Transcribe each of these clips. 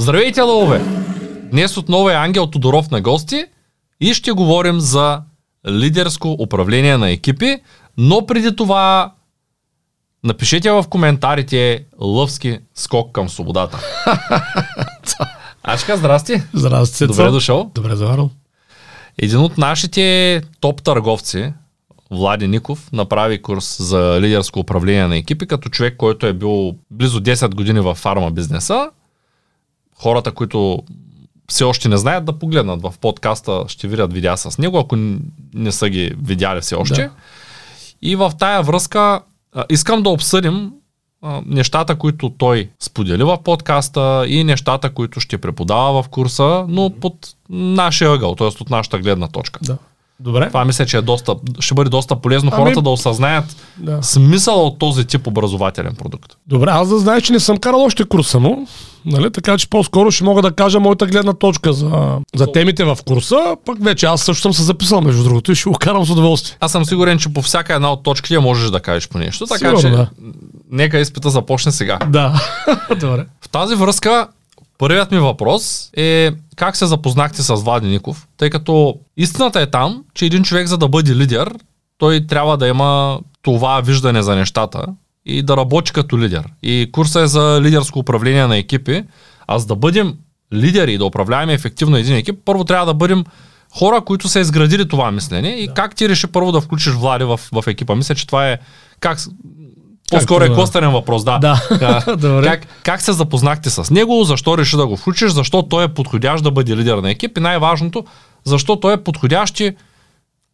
Здравейте, лъвове! Днес отново е Ангел Тодоров на гости и ще говорим за лидерско управление на екипи, но преди това напишете в коментарите лъвски скок към свободата. Ачка, здрасти! Здрасти, Добре Цецо. дошъл. Добре заварил. Един от нашите топ търговци, Влади Ников, направи курс за лидерско управление на екипи, като човек, който е бил близо 10 години в фарма бизнеса. Хората, които все още не знаят, да погледнат в подкаста, ще видят видеа с него, ако не са ги видяли все още. Да. И в тая връзка а, искам да обсъдим а, нещата, които той сподели в подкаста и нещата, които ще преподава в курса, но под нашия ъгъл, т.е. от нашата гледна точка. Да. Добре. Това мисля, че е доста, ще бъде доста полезно Ами- хората да осъзнаят Да. смисъла от този тип образователен продукт. Добре, аз да знаеш, че не съм карал още курса му, нали? така че по-скоро ще мога да кажа моята гледна точка за, за темите в курса, пък вече аз също съм се записал между другото и ще го карам с удоволствие. Аз съм сигурен, че по всяка една от точките можеш да кажеш по нещо, така Сигурно, че да. нека изпита започне сега. Да. Добре. В тази връзка, първият ми въпрос е как се запознахте с Влади Ников, тъй като истината е там, че един човек за да бъде лидер, той трябва да има това виждане за нещата и да работи като лидер. И курса е за лидерско управление на екипи, а за да бъдем лидери и да управляваме ефективно един екип, първо трябва да бъдем хора, които са изградили това мислене и как ти реши първо да включиш Влади в, в екипа. Мисля, че това е как по-скоро е да. кластерен въпрос, да. Да. А, Добре. Как, как се запознахте с него, защо реши да го включиш, защо той е подходящ да бъде лидер на екип и най-важното, защо той е подходящ и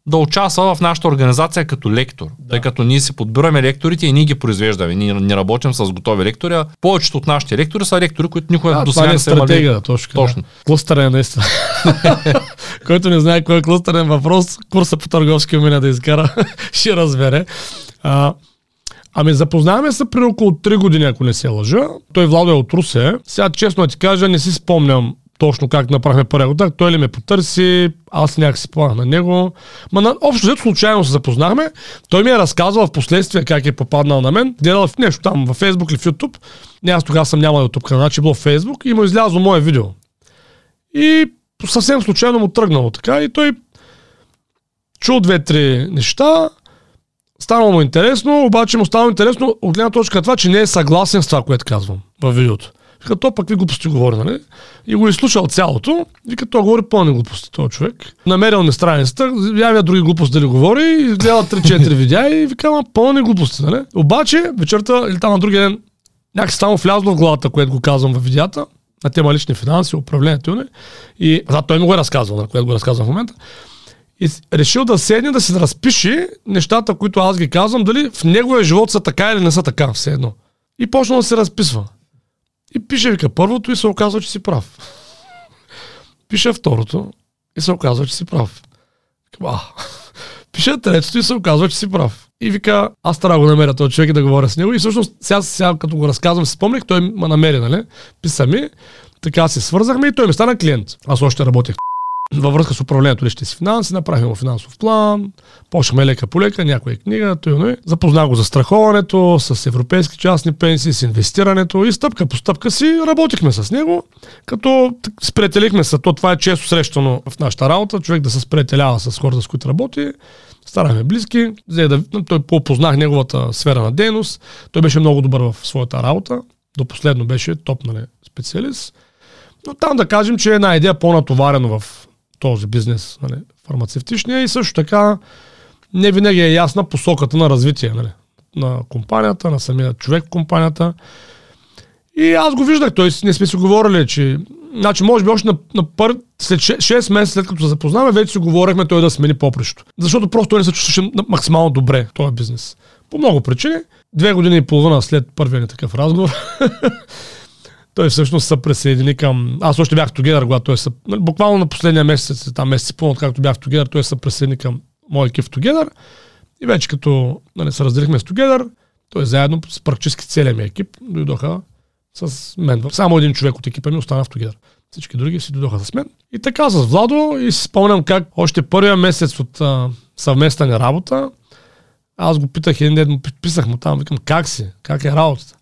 да участва в нашата организация като лектор. Да. Тъй като ние си подбираме лекторите и ние ги произвеждаме. Ние не работим с готови лектори, а повечето от нашите лектори са лектори, които никога А, до сега не е са имали. стратегия, точно. Точно. Клъстърен е наистина. Който не знае кой е клъстърен въпрос, курса по търговски умения да изкара, ще разбере. А, ами запознаваме се при около 3 години, ако не се лъжа. Той Владо е от Русе. Сега честно ти кажа, не си спомням точно как направихме първия контакт. Той ли ме потърси, аз някак си планах на него. Ма на, общо взето случайно се запознахме. Той ми е разказвал в последствие как е попаднал на мен. Гледал в нещо там във Facebook или в YouTube. Не, аз тогава съм нямал YouTube канал, че е било в Facebook и му е излязло мое видео. И съвсем случайно му тръгнало така и той чул две-три неща, станало му интересно, обаче му станало интересно от гледна точка на това, че не е съгласен с това, което казвам във видеото. Вика, то пък ви глупости говори, нали? И го изслушал цялото. Вика, той говори пълни глупости, този човек. Намерил ми страницата, явя други глупости дали говори, изгледа 3-4 видеа и вика, ама пълни глупости, нали? Обаче, вечерта или там на другия ден, някакси само влязло в главата, което го казвам във видеята, на тема лични финанси, управлението ни. И за той ми го е разказвал, на което го разказвам в момента. И решил да седне да си разпише нещата, които аз ги казвам, дали в неговия живот са така или не са така, все едно. И почна да се разписва. И пише, вика, първото и се оказва, че си прав. Пише второто и се оказва, че си прав. Викам, а. Пише третото и се оказва, че си прав. И вика, аз трябва да го намеря този човек и да говоря с него. И всъщност, сега, сега като го разказвам, си спомних, той ме намери, нали? Писа ми, така се свързахме и той ми стана клиент. Аз още работех във връзка с управлението личните си финанси, направихме финансов план, почнахме лека по лека, някоя книга, той, нали? запознах го за страховането, с европейски частни пенсии, с инвестирането и стъпка по стъпка си работихме с него, като сприятелихме се. То това е често срещано в нашата работа, човек да се сприятелява с хората, с които работи. Станахме близки, взе да, той по-познах неговата сфера на дейност. Той беше много добър в своята работа. До последно беше топ нали, специалист. Но там да кажем, че е една идея по-натоварено в този бизнес, нали, фармацевтичния и също така не винаги е ясна посоката на развитие нали, на компанията, на самия човек в компанията. И аз го виждах, той не сме си говорили, че Значи, може би още на, на пър... след 6 месеца след като се запознаваме, вече си говорихме той да смени попрището. Защото просто той не се чувстваше максимално добре този бизнес. По много причини. Две години и половина след първия ни такъв разговор, той всъщност се присъедини към... Аз още бях тогедър, когато той се... нали, Буквално на последния месец, там месец и половина, както бях тогедър, той се присъедини към моя екип в Together. И вече като нали, се разделихме с Together, той заедно с практически целият ми екип дойдоха с мен. Само един човек от екипа ми остана в Together. Всички други си дойдоха с мен. И така с Владо и си спомням как още първия месец от а, съвместна работа, аз го питах един ден, писах му там, викам, как си? Как е работата?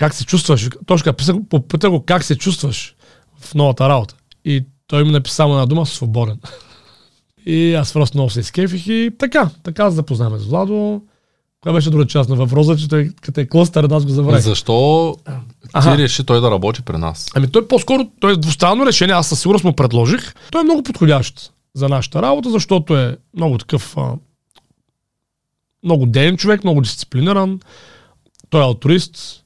Как се чувстваш? Точка, попита го как се чувстваш в новата работа. И той ми написа само една дума свободен. И аз просто много се изкефих и така, така се запознаваме с Владо. Коя беше друга част на въпроса, че той като е клъстър, аз го забравих. Защо ти реши той да работи при нас? Ами той по-скоро, той е двустранно решение, аз със сигурност му предложих. Той е много подходящ за нашата работа, защото е много такъв а, много ден човек, много дисциплиниран. Той е алтруист,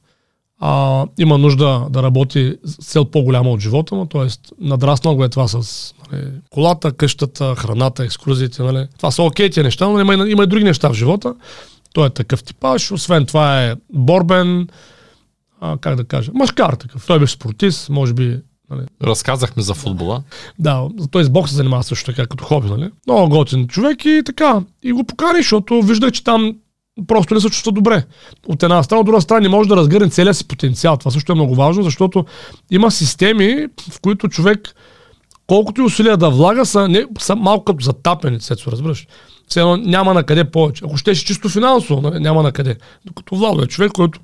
а, има нужда да работи с цел по-голяма от живота му, т.е. надраснал го е това с нали, колата, къщата, храната, екскурзиите. Нали. Това са окей тия неща, но има, има и други неща в живота. Той е такъв типаж, освен това е борбен, а, как да кажа, машкар такъв. Той беше спортист, може би Нали. Разказахме за футбола. Да, той с бокс се занимава също така като хоби, нали? Много готин човек и така. И го покани, защото вижда, че там просто не се чувства добре. От една страна, от друга страна не може да разгърне целия си потенциал. Това също е много важно, защото има системи, в които човек колкото и усилия да влага, са, не, са малко като затапени, се разбираш. Все едно няма на къде повече. Ако ще чисто финансово, нали, няма на къде. Докато Владо е човек, който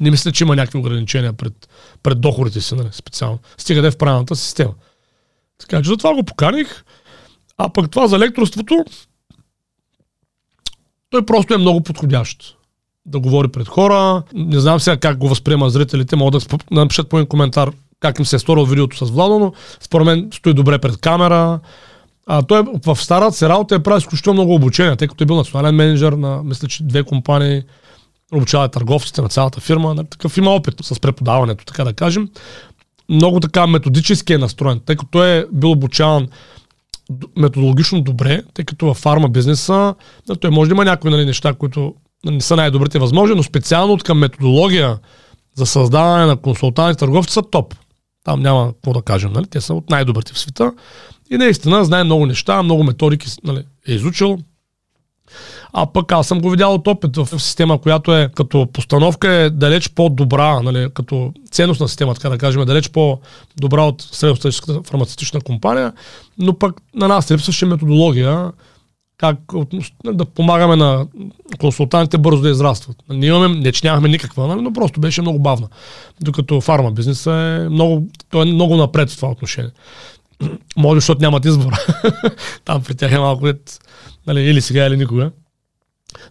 не мисля, че има някакви ограничения пред, пред доходите си, нали, специално. Стига да е в правилната система. Така че затова го поканих. А пък това за лекторството, той просто е много подходящ да говори пред хора. Не знам сега как го възприема зрителите, могат да напишат по един коментар как им се е сторил видеото с Владо, но според мен стои добре пред камера. А, той е, в старата си работа е правил изключително много обучения, тъй като е бил национален менеджер на, мисля, че две компании, обучава търговците на цялата фирма. Нали, такъв има опит с преподаването, така да кажем. Много така методически е настроен, тъй като той е бил обучаван методологично добре, тъй като във фарма бизнеса той може да има някои нали, неща, които не са най-добрите възможни, но специално от към методология за създаване на консултанти търговци са топ. Там няма какво да кажем, нали? те са от най-добрите в света. И наистина знае много неща, много методики нали, е изучил. А пък аз съм го видял от опит в система, която е като постановка е далеч по-добра, нали, като ценност на система, така да кажем, е далеч по-добра от средностатическата фармацевтична компания, но пък на нас липсваше методология, как да помагаме на консултантите бързо да израстват. Ние имаме, не че нямахме никаква, нали, но просто беше много бавна. Докато фарма бизнеса е много, той е много напред в това отношение. Може, защото нямат избор. Там при тях е малко нали, или сега, или никога.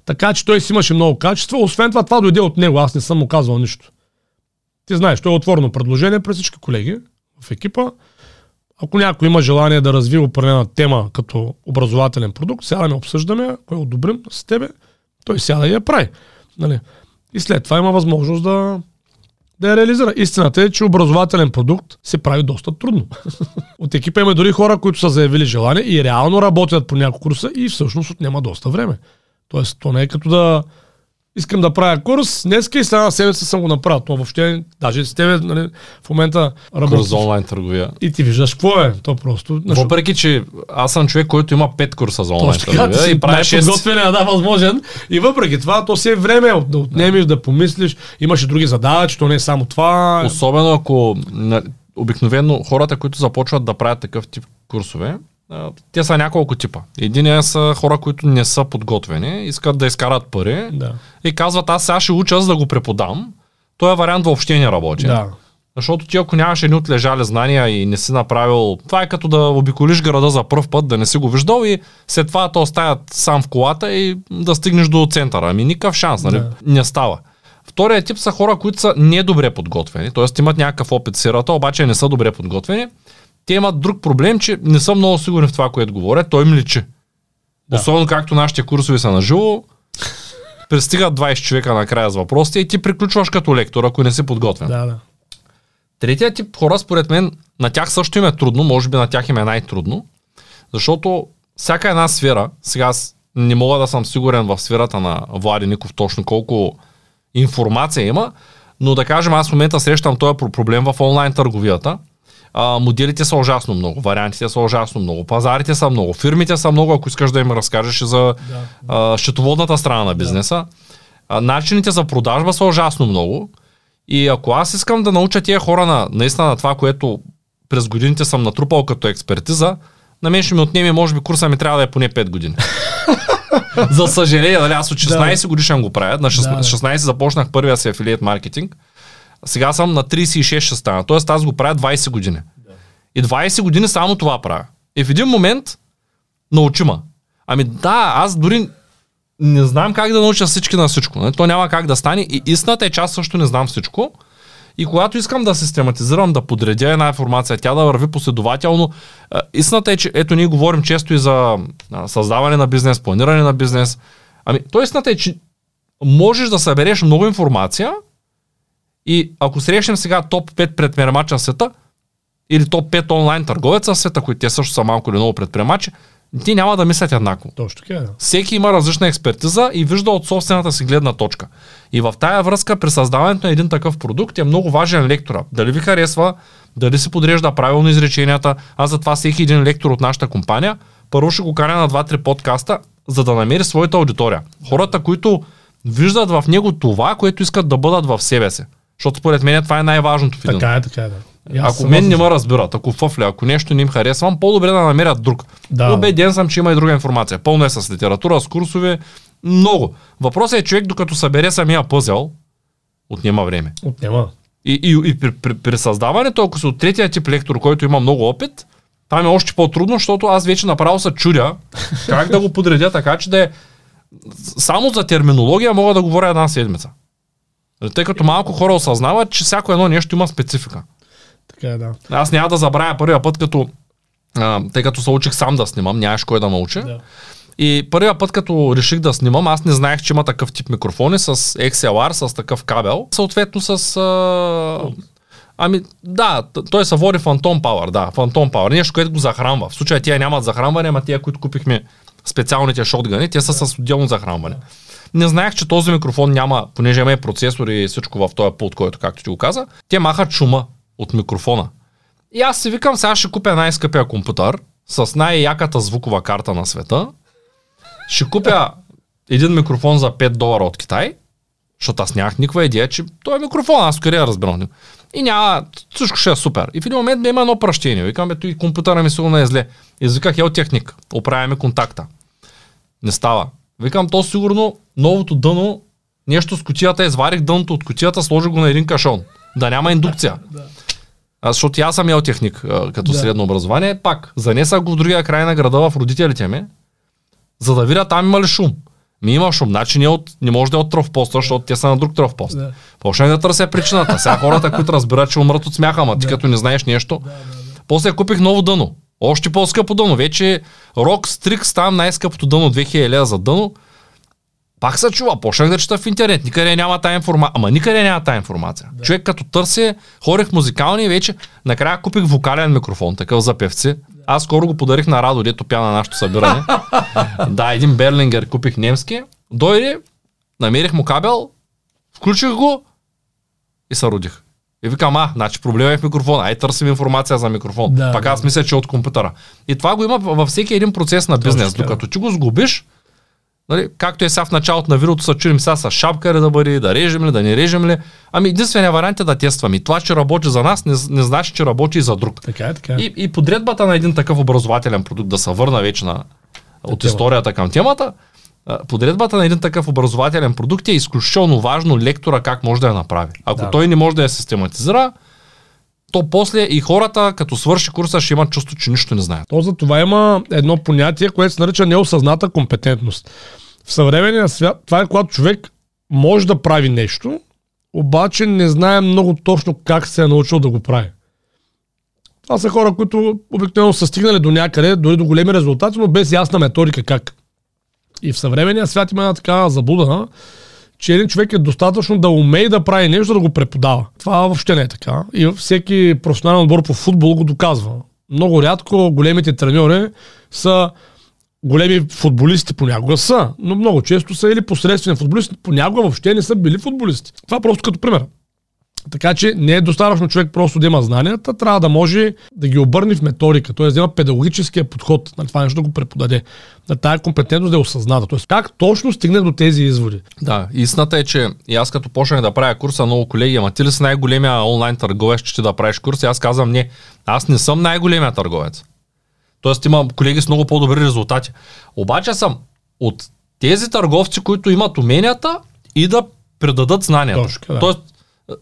Така че той си имаше много качества. Освен това, това дойде от него. Аз не съм му казвал нищо. Ти знаеш, той е отворено предложение през всички колеги в екипа. Ако някой има желание да развива определена тема като образователен продукт, сядаме, обсъждаме, кой одобрим с тебе, той сяда и я прави. Нали? И след това има възможност да, да я реализира. Истината е, че образователен продукт се прави доста трудно. от екипа има дори хора, които са заявили желание и реално работят по няколко курса и всъщност отнема доста време. Тоест, то не е като да искам да правя курс, днеска и следна седмица съм го направил. То въобще, даже с тебе нали, в момента работя. Курс за онлайн търговия. И ти виждаш какво е. То просто. Въпреки, че аз съм човек, който има 5 курса за онлайн Точно, търговия. Си и прави 6. Подготвяне, да, възможен. И въпреки това, то си е време да отнемеш, да, да помислиш. Имаш и други задачи, то не е само това. Особено ако обикновено хората, които започват да правят такъв тип курсове, те са няколко типа. Единия са хора, които не са подготвени, искат да изкарат пари да. и казват, аз сега ще уча, за да го преподам. Този вариант въобще не работи. Да. Защото ти ако нямаш едни отлежали знания и не си направил... Това е като да обиколиш града за първ път, да не си го виждал и след това те оставят сам в колата и да стигнеш до центъра. Ами никакъв шанс, нали? Да. Не става. Втория тип са хора, които са недобре подготвени, т.е. имат някакъв опит в сирата, обаче не са добре подготвени те имат друг проблем, че не са много сигурни в това, което говорят. Той им личи. Да. Особено както нашите курсови са на живо, пристигат 20 човека накрая с въпросите и ти приключваш като лектор, ако не си подготвен. Да, да. Третия тип хора, според мен, на тях също им е трудно, може би на тях им е най-трудно, защото всяка една сфера, сега аз не мога да съм сигурен в сферата на Влади Ников точно колко информация има, но да кажем, аз в момента срещам този проблем в онлайн търговията а, моделите са ужасно много, вариантите са ужасно много, пазарите са много, фирмите са много, ако искаш да им разкажеш за да. а, счетоводната страна на бизнеса. Да. А, начините за продажба са ужасно много. И ако аз искам да науча тия хора на, наистина на това, което през годините съм натрупал като експертиза, на мен ще ми отнеме, може би курса ми трябва да е поне 5 години. За съжаление, нали, аз от 16 да. годишен го правя. На 16, да, 16 започнах първия си афилиет маркетинг. Сега съм на 36 ще стана. Тоест аз го правя 20 години. И 20 години само това правя. И в един момент научи ма. Ами да, аз дори не знам как да науча всички на всичко. Не? То няма как да стане. И истината е, че аз също не знам всичко. И когато искам да систематизирам, да подредя една информация, тя да върви последователно, истината е, че ето ние говорим често и за създаване на бизнес, планиране на бизнес. Ами, то истината е, че можеш да събереш много информация и ако срещнем сега топ 5 предприемача в света, или топ 5 онлайн търговеца в света, които те също са малко или много предприемачи, ти няма да мислят еднакво. Точно така, е, да. Всеки има различна експертиза и вижда от собствената си гледна точка. И в тая връзка при създаването на един такъв продукт е много важен лектора. Дали ви харесва, дали се подрежда правилно изреченията. Аз затова всеки един лектор от нашата компания първо ще го каня на 2-3 подкаста, за да намери своята аудитория. Хората, които виждат в него това, което искат да бъдат в себе си. Защото според мен това е най-важното в един. Така е, така е, да. Ако мен не ме разбират, ако фъфля, ако нещо не им харесвам, по-добре да намерят друг. Да. Обеден съм, че има и друга информация. Пълно е с литература, с курсове, много. Въпросът е човек, докато събере самия пъзел, отнема време. Отнема. И, и, и при, при, при създаването, ако си от третия тип лектор, който има много опит, там е още по-трудно, защото аз вече направо се чудя как да го подредя така, че да е... Само за терминология мога да говоря една седмица. Тъй като малко хора осъзнават, че всяко едно нещо има специфика. Така е, да. Аз няма да забравя първия път, като, а, тъй като се учих сам да снимам, нямаш кой да ме учи. да. И първия път, като реших да снимам, аз не знаех, че има такъв тип микрофони с XLR, с такъв кабел. Съответно с... А... Ами да, той се води Phantom Power, да, Phantom Power. Нещо, което го захранва. В случая тия нямат захранване, ама тия, които купихме специалните шотгани, те са с отделно захранване. Не знаех, че този микрофон няма, понеже има процесор и всичко в този пулт, който, както ти го каза, те махат шума от микрофона. И аз си викам, сега ще купя най-скъпия компютър с най-яката звукова карта на света. Ще купя един микрофон за 5 долара от Китай, защото аз нямах никаква идея, че той е микрофон, аз къде я разбирам. И няма, всичко ще е супер. И в един момент има едно пръщение. Викам, ето и компютъра ми сигурно е зле. Извиках ел техник, оправяме контакта. Не става. Викам, то сигурно новото дъно, нещо с кутията, изварих дъното от кутията, сложих го на един кашон. Да няма индукция. Аз, защото аз съм ел техник а, като Да. средно образование. Пак, занесах го в другия край на града в родителите ми, за да видя там има ли шум. Ми има шум, значи не, е от, не може да е от тръвпоста, защото те са на друг тръвпост. Да. Почнах да търся причината. Сега хората, които разбират, че умрат от смяха, ама ти Да. като не знаеш нещо. После купих ново дъно. Още по-скъпо дъно. Вече Rock Strix там най-скъпото дъно 2000 лева за дъно. Пак се чува, почнах да чета в интернет, никъде няма тая информация. Ама никъде няма тая информация. Да. Човек като търси, хорих музикални и вече накрая купих вокален микрофон, такъв за певци. Аз скоро го подарих на Радо, дето пя на нашото събиране. да, един Берлингер купих немски. Дойде, намерих му кабел, включих го и се родих. И викам, а, значи проблема е в микрофона. Ай, търсим информация за микрофон. Да, Пак да, аз мисля, че е от компютъра. И това го има във всеки един процес на бизнес. Докато ти го сгубиш, нали, както е сега в началото на видеото, се чудим сега с шапка ли да бъде, да режем ли, да не режем ли. Ами единственият вариант е да тестваме. И това, че работи за нас, не, не значи, че работи и за друг. Така е, така е. И, и подредбата на един такъв образователен продукт, да се върна вече на, от темата. историята към темата, подредбата на един такъв образователен продукт е изключително важно лектора как може да я направи. Ако Да. той не може да я систематизира, то после и хората, като свърши курса, ще имат чувство, че нищо не знаят. То за това има едно понятие, което се нарича неосъзната компетентност. В съвременния свят това е когато човек може да прави нещо, обаче не знае много точно как се е научил да го прави. Това са хора, които обикновено са стигнали до някъде, дори до големи резултати, но без ясна методика как. И в съвременния свят има една такава заблуда, че един човек е достатъчно да умее да прави нещо, да го преподава. Това въобще не е така. И всеки професионален отбор по футбол го доказва. Много рядко големите треньори са големи футболисти понякога са, но много често са или посредствени футболисти, понякога въобще не са били футболисти. Това просто като пример. Така че не е достатъчно човек просто да има знанията, трябва да може да ги обърне в методика, т.е. да има педагогическия подход на това нещо да го преподаде, на тая компетентност да е осъзната. Т.е. как точно стигне до тези изводи. Да, истината е, че и аз като почнах да правя курса, много колеги, ама ти ли си най-големия онлайн търговец, че ти да правиш курс? И аз казвам, не, аз не съм най-големия търговец. Тоест имам колеги с много по-добри резултати. Обаче съм от тези търговци, които имат уменията и да предадат знанията. Точно така, да. Тоест,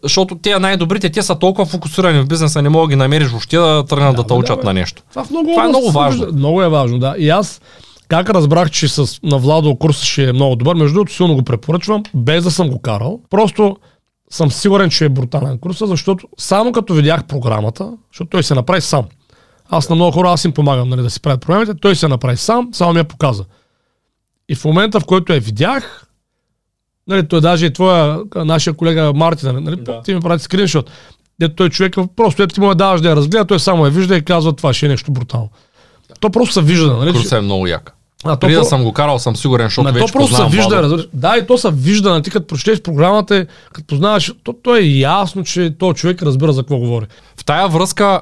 Защото те най-добрите, те са толкова фокусирани в бизнеса, не могат да ги намериш въобще да тръгнат да, Да, бе, учат да, на нещо. Това, много Това е много важно. Много е важно, да. И аз как разбрах, че с, на Владо курса ще е много добър, между другото силно го препоръчвам, без да съм го карал. Просто съм сигурен, че е брутален курса, защото само като видях програмата, защото той се направи сам. Аз на много хора, аз им помагам нали, да си правят програмите, той се направи сам, само ми я показа. И в момента, в който я видях, нали, той даже и твоя, нашия колега Мартин, нали, Да. ти ми прати скриншот, дето той човек, просто ето ти му я даваш да я разгледа, той само я вижда и казва, това ще е нещо брутално. То просто се вижда, нали? Курсът е много як. а, то Преди да про- съм го карал, съм сигурен, защото Ма то вече просто се вижда, разбираш. Да, и то се вижда, нали, ти като прочетеш програмата, като познаваш, то, то е ясно, че то човек разбира за какво говори. В тая връзка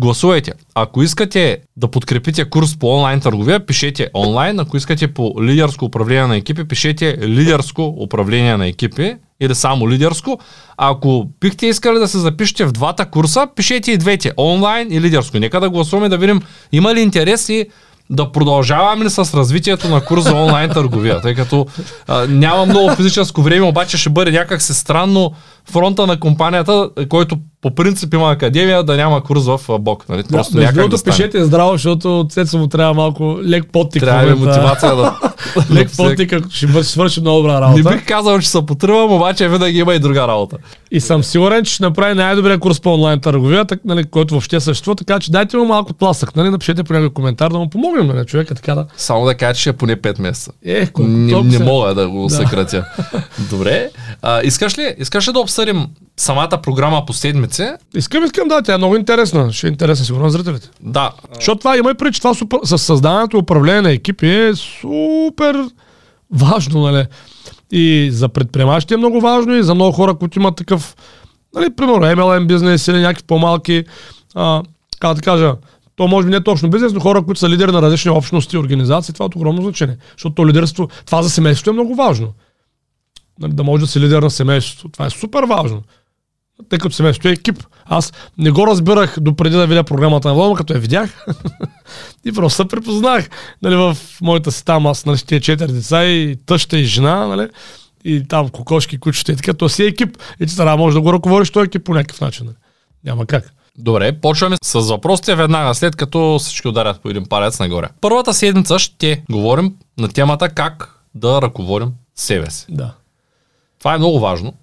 гласувайте. Ако искате да подкрепите курс по онлайн търговия, пишете онлайн. Ако искате по лидерско управление на екипи, пишете лидерско управление на екипи или само лидерско. Ако бихте искали да се запишете в двата курса, пишете и двете, онлайн и лидерско. Нека да гласуваме да видим има ли интерес и да продължаваме ли с развитието на курс за онлайн търговия, тъй като а, няма много физическо време, обаче ще бъде някак се странно фронта на компанията, който по принцип има академия, да няма курс в БОК. Нали? Просто да, другото, да пишете здраво, защото от Цецо му трябва малко лек подтик. в Трябва ми момента. мотивация да... Лек да ако ще свърши много добра Не работа. бих казал, че се потръвам, обаче винаги има и друга работа. И съм сигурен, че ще направи най-добрия курс по онлайн търговия, так, нали, който въобще съществува, така че дайте му малко тласък, нали, напишете по някой коментар да му помогнем на човека, така да. Само да кажа, че е поне 5 месеца. Е, Не, не мога да го Да. съкратя. Добре. А, искаш, ли, искаш ли да обсъдим самата програма по седмици? Искам, искам, да, тя е много интересна. Ще е интересна сигурно на зрителите. Да. Защото това има и преди, че това с създаването и управление на екипи е супер важно, нали? И за предприемачите е много важно и за много хора, които имат такъв, нали, примерно MLM бизнес или някакви по-малки, а, как да кажа, то може би не е точно бизнес, но хора, които са лидери на различни общности и организации, това е от огромно значение. Защото то лидерство, това за семейството е много важно. Нали, да може да си лидер на семейството. Това е супер важно. Тъй като семейството е екип. Аз не го разбирах допреди да видя програмата на Влома, като я видях. и просто се препознах. Нали, в моята си там, аз нали, ще четири деца и тъща и жена, нали, и там кокошки, кучета и така, то си е екип. И че трябва може да го ръководиш този екип по някакъв начин. Нали. Няма как. Добре, почваме с въпросите веднага, след като всички ударят по един палец нагоре. Първата седмица ще говорим на темата как да ръководим себе си. Да. Това е много важно.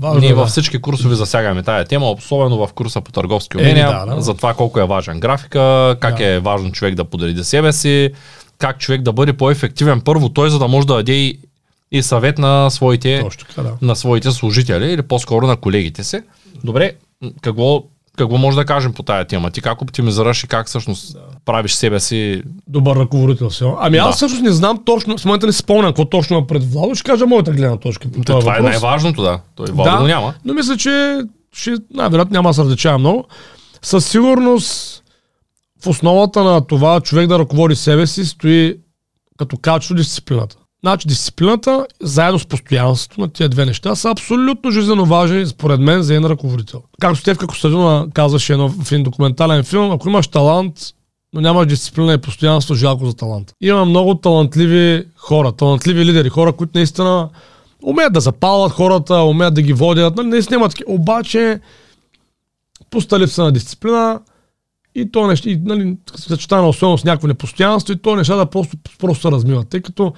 Важно Ние е, да. във всички курсове засягаме тая тема, особено в курса по търговски Е, умения, да, да. за това колко е важен графика, как Да. е важно човек да подреди себе си, как човек да бъде по-ефективен първо той, за да може да даде и, и съвет на своите, така, да. на своите служители или по-скоро на колегите си. Добре, какво, какво може да кажем по тая тема? Ти как оптимизираш и как всъщност правиш себе си? Добър ръководител си. Ами аз Да. всъщност не знам точно, в момента не си спомням какво точно има пред Владо, ще кажа моята гледна точка. По това е най-важното, да. Той Владо го няма. Но мисля, че ще, най-вероятно няма да се различава много. Със сигурност в основата на това човек да ръководи себе си стои като качество дисциплината. Значи дисциплината, заедно с постоянството на тия две неща, са абсолютно жизненно важни, според мен, за един ръководител. Както Стевка Костадинова казваше едно, в един документален филм, ако имаш талант, но нямаш дисциплина и постоянство, жалко за талант. Има много талантливи хора, талантливи лидери, хора, които наистина умеят да запалват хората, умеят да ги водят, нали, наистина имат. Обаче, пуста липса на дисциплина и то нещо, и, нали, съчетано особено с някакво непостоянство и то нещата просто, просто се размиват. Тъй като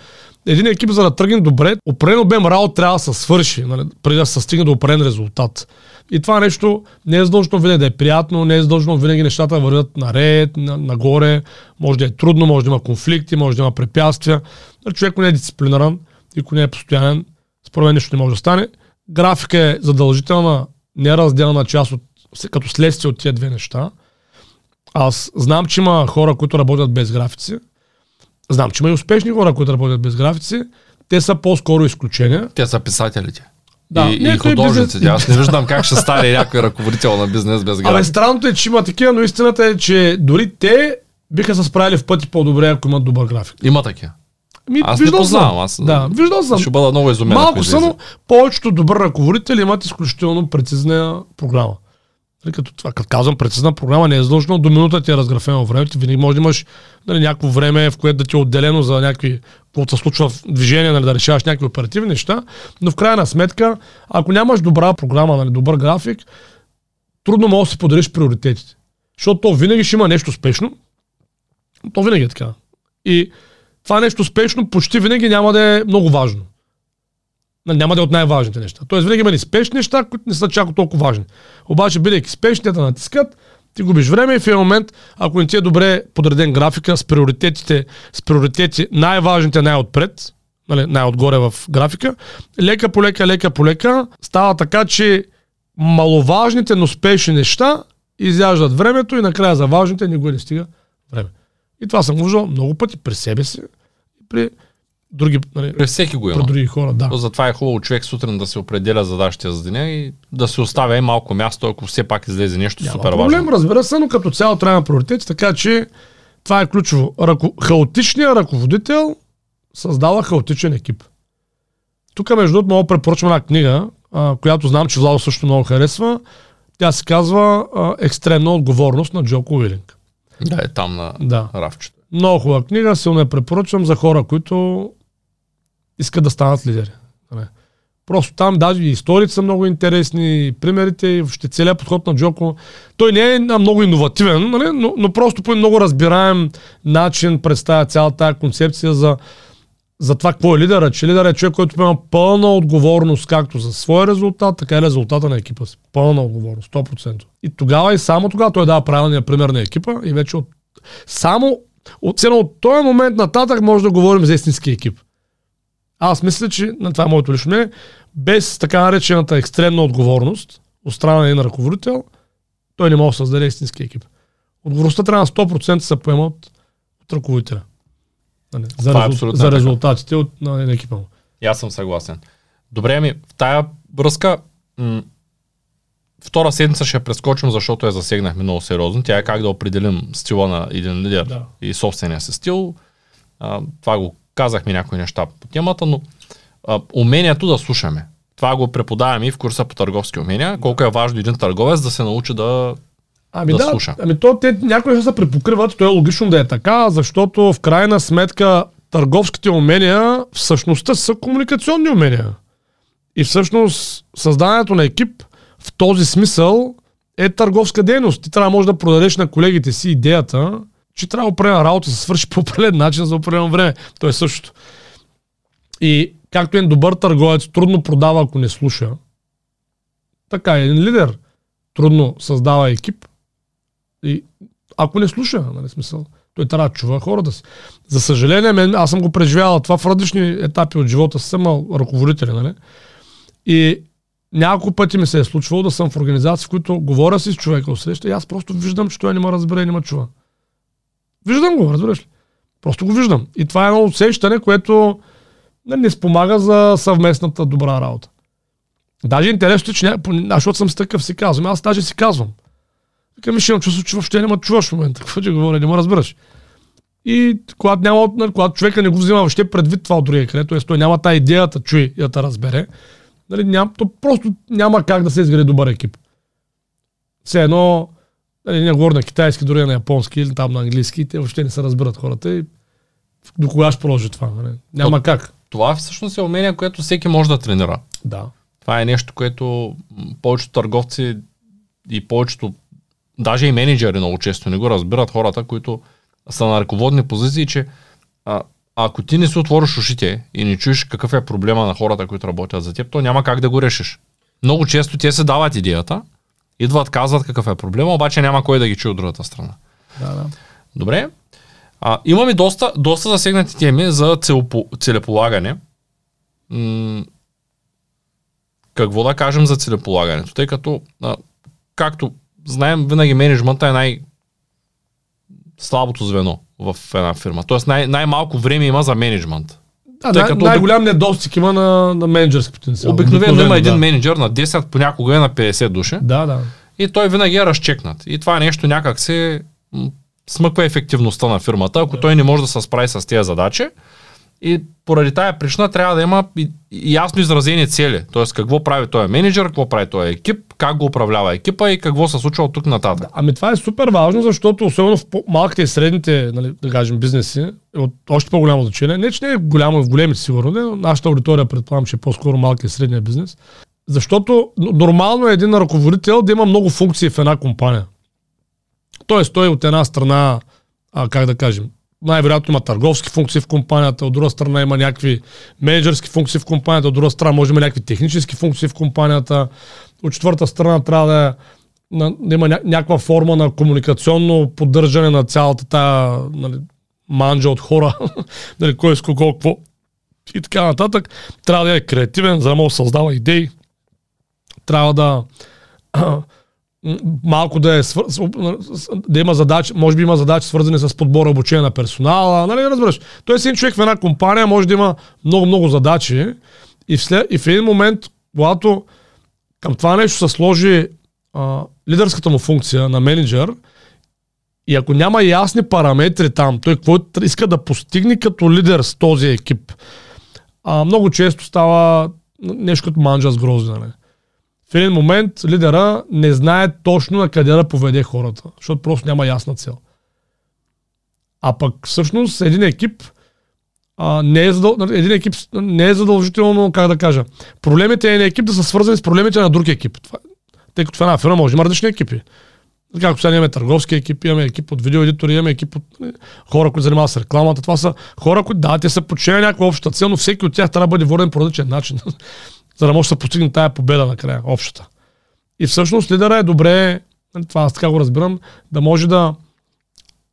един екип, за да тръгне добре, определен обем работа трябва да се свърши, нали, преди да се стигне до определен резултат. И това нещо не е задължително винаги да е приятно, не е задължително винаги нещата да вървят наред, на, нагоре, може да е трудно, може да има конфликти, може да има препятствия. Нали, човек, не е дисциплиниран и ако не е постоянен, според мен нищо не може да стане. Графика е задължителна, неразделна част от, като следствие от тия две неща. Аз знам, че има хора, които работят без графици. Знам, че има и успешни хора, които работят без графици. Те са по-скоро изключения. Те са писателите. Да. И, Не, и художниците. бизнес- Аз не виждам как ще стане някой ръководител на бизнес без Абе, график. странното е, че има такива, но истината е, че дори те биха се справили в пъти по-добре, ако имат добър график. Има такива. Ми, Аз не виждал познавам. съм. Аз Да, виждал съм. Ще бъда много изумен. Малко ако са, но излезе. повечето добър ръководители имат изключително прецизна програма. Нали, като това, като казвам прецизна програма, не е задължено до минута ти е разграфено време. Ти винаги може да имаш нали, някакво време, в което да ти е отделено за някакви каквото се случва в движение, нали, да решаваш някакви оперативни неща, но в крайна сметка, ако нямаш добра програма, нали, добър график, трудно можеш да си подариш приоритетите. Защото то винаги ще има нещо спешно. То винаги е така. И това нещо спешно почти винаги няма да е много важно. Нали, няма да е от най-важните неща. Тоест винаги има и спешни неща, които не са чак толкова важни. Обаче, бидейки спешни, да натискат, ти губиш време и в един момент, ако не ти е добре подреден графика с приоритетите, с приоритети най-важните най-отпред, нали, най-отгоре в графика, лека по лека, лека по лека, става така, че маловажните, но спешни неща изяждат времето и накрая за важните не го не стига време. И това съм виждал много пъти при себе си при други, нали, При всеки го при има. други хора. Да. То Затова е хубаво човек сутрин да се определя задачите за деня и да се оставя и малко място, ако все пак излезе нещо Няма супер проблем, важно. разбира се, но като цяло трябва приоритети, така че това е ключово. Ръко... Хаотичният ръководител създава хаотичен екип. Тук, между другото, много препоръчвам една книга, а, която знам, че Владо също много харесва. Тя се казва а, Екстремна отговорност на Джоко Уилинг. Да, е там на Да. рафчето. Много хубава книга, силно я препоръчвам за хора, които искат да станат лидери. Нали. Просто там даже и историите са много интересни, и примерите, и въобще целият подход на Джоко. Той не е много иновативен, нали, но, но просто по много разбираем начин представя цялата тази концепция за, за това какво е лидера. Че лидер е човек, който има пълна отговорност както за своя резултат, така и резултата на екипа си. Пълна отговорност, 100%. И тогава и само тогава той дава правилния пример на екипа и вече от, само от, от този момент нататък може да говорим за истински екип. Аз мисля, че на това е моето лично мнение, без така наречената екстремна отговорност от страна на един ръководител, той не може да създаде истински екип. Отговорността трябва на 100% се поема от, от ръководителя. Нали, За, Това е резул... абсолютно за резултатите от, на, на екипа му. И аз съм съгласен. Добре ми, в тая връзка м- втора седмица ще прескочим, защото я засегнахме много сериозно. Тя е как да определим стила на един лидер Да. и собствения си стил. А, това го казахме някои неща по темата, но а, умението да слушаме. Това го преподаваме и в курса по търговски умения. Колко е важно един търговец да се научи да... Ами Да да, слуша. ами то те някои неща се препокриват, то е логично да е така, защото в крайна сметка търговските умения всъщността са комуникационни умения. И всъщност създаването на екип в този смисъл е търговска дейност. Ти трябва да можеш да продадеш на колегите си идеята, че трябва определена работа да се свърши по определен начин за определено време. То е същото. И както един добър търговец трудно продава, ако не слуша, така и един лидер трудно създава екип, и ако не слуша, нали смисъл, той трябва да чува хората си. За съжаление, мен, аз съм го преживявал това в различни етапи от живота, съм ръководители, нали? И няколко пъти ми се е случвало да съм в организации, в които говоря си с човека от и аз просто виждам, че той не ме разбере и не ме чува. Виждам го, разбираш ли? Просто го виждам. И това е едно усещане, което нали, не спомага за съвместната добра работа. Даже интересно е, че ня... защото съм с такъв си казвам, аз даже си казвам. Викам, ми ще имам чувство, че въобще не ме чуваш в момента. Какво ти говоря, не ме разбираш. И когато, няма, нали, когато човека не го взима въобще предвид това от другия край, т.е. той няма тази идея да чуе и да те разбере, нали, ням, то просто няма как да се изгради добър екип. Все едно, нали, не говоря на китайски, дори на японски или там на английски, те въобще не се разбират хората и до кога ще продължи това? Нали? Няма как. Това всъщност е умение, което всеки може да тренира. Да. Това е нещо, което повечето търговци и повечето, даже и менеджери много често не го разбират хората, които са на ръководни позиции, че а, ако ти не си отвориш ушите и не чуеш какъв е проблема на хората, които работят за теб, то няма как да го решиш. Много често те се дават идеята, идват, казват какъв е проблема, обаче няма кой да ги чуе от другата страна. Да, да. Добре. А, имаме доста, доста засегнати теми за целопо, целеполагане. М- какво да кажем за целеполагането? Тъй като, а, както знаем, винаги менеджмента е най- слабото звено в една фирма. Тоест най- най-малко време има за менеджмент. Да, Тъй най- като най-голям недостиг има на, на менеджерски потенциал. Обикновено има един да. менеджер на 10, понякога е на 50 души. Да, да. И той винаги е разчекнат. И това нещо някак се смъква ефективността на фирмата. Ако той не може да се справи с тези задачи, И поради тая причина трябва да има ясно изразени цели. Тоест какво прави този менеджер, какво прави този екип, как го управлява екипа и какво се случва от тук нататък. Ами това е супер важно, защото особено в малките и средните, нали, да кажем, бизнеси, от още по-голямо значение. Не, че не е голямо в големите сигурно, но нашата аудитория предполагам, че е по-скоро малки и средния бизнес. Защото нормално е един ръководител да има много функции в една компания. Тоест той от една страна, а, как да кажем, най-вероятно има търговски функции в компанията, от друга страна има някакви менеджерски функции в компанията, от друга страна може да има някакви технически функции в компанията, от четвърта страна трябва да, е, да има ня, някаква форма на комуникационно поддържане на цялата тая нали, манджа от хора, нали, кой с кого, какво и така нататък. Трябва да е креативен, за да може да създава идеи. Трябва да малко да е свър... да има задачи, може би има задачи свързани с подбора обучение на персонала, нали разбираш? Тоест един човек в една компания може да има много-много задачи и в, след... и в един момент, когато към това нещо се сложи а, лидерската му функция на менеджер и ако няма ясни параметри там, той какво иска да постигне като лидер с този екип, а, много често става нещо като манджа с грозди. Нали? В един момент лидера не знае точно на къде да поведе хората, защото просто няма ясна цел. А пък всъщност един екип а, не е задъл... един екип не е задължително, как да кажа, проблемите на един екип да са свързани с проблемите на друг екип. Това, тъй като в една фирма може да има различни екипи. Както сега имаме търговски екип, имаме екип от видеоедитори, имаме екип от нали, хора, които занимават с рекламата. Това са хора, които да, те са подчинени на някаква обща цел, но всеки от тях трябва да бъде воден по различен начин, за да може да постигне тая победа накрая, общата. И всъщност лидера е добре, нали, това аз така го разбирам, да може да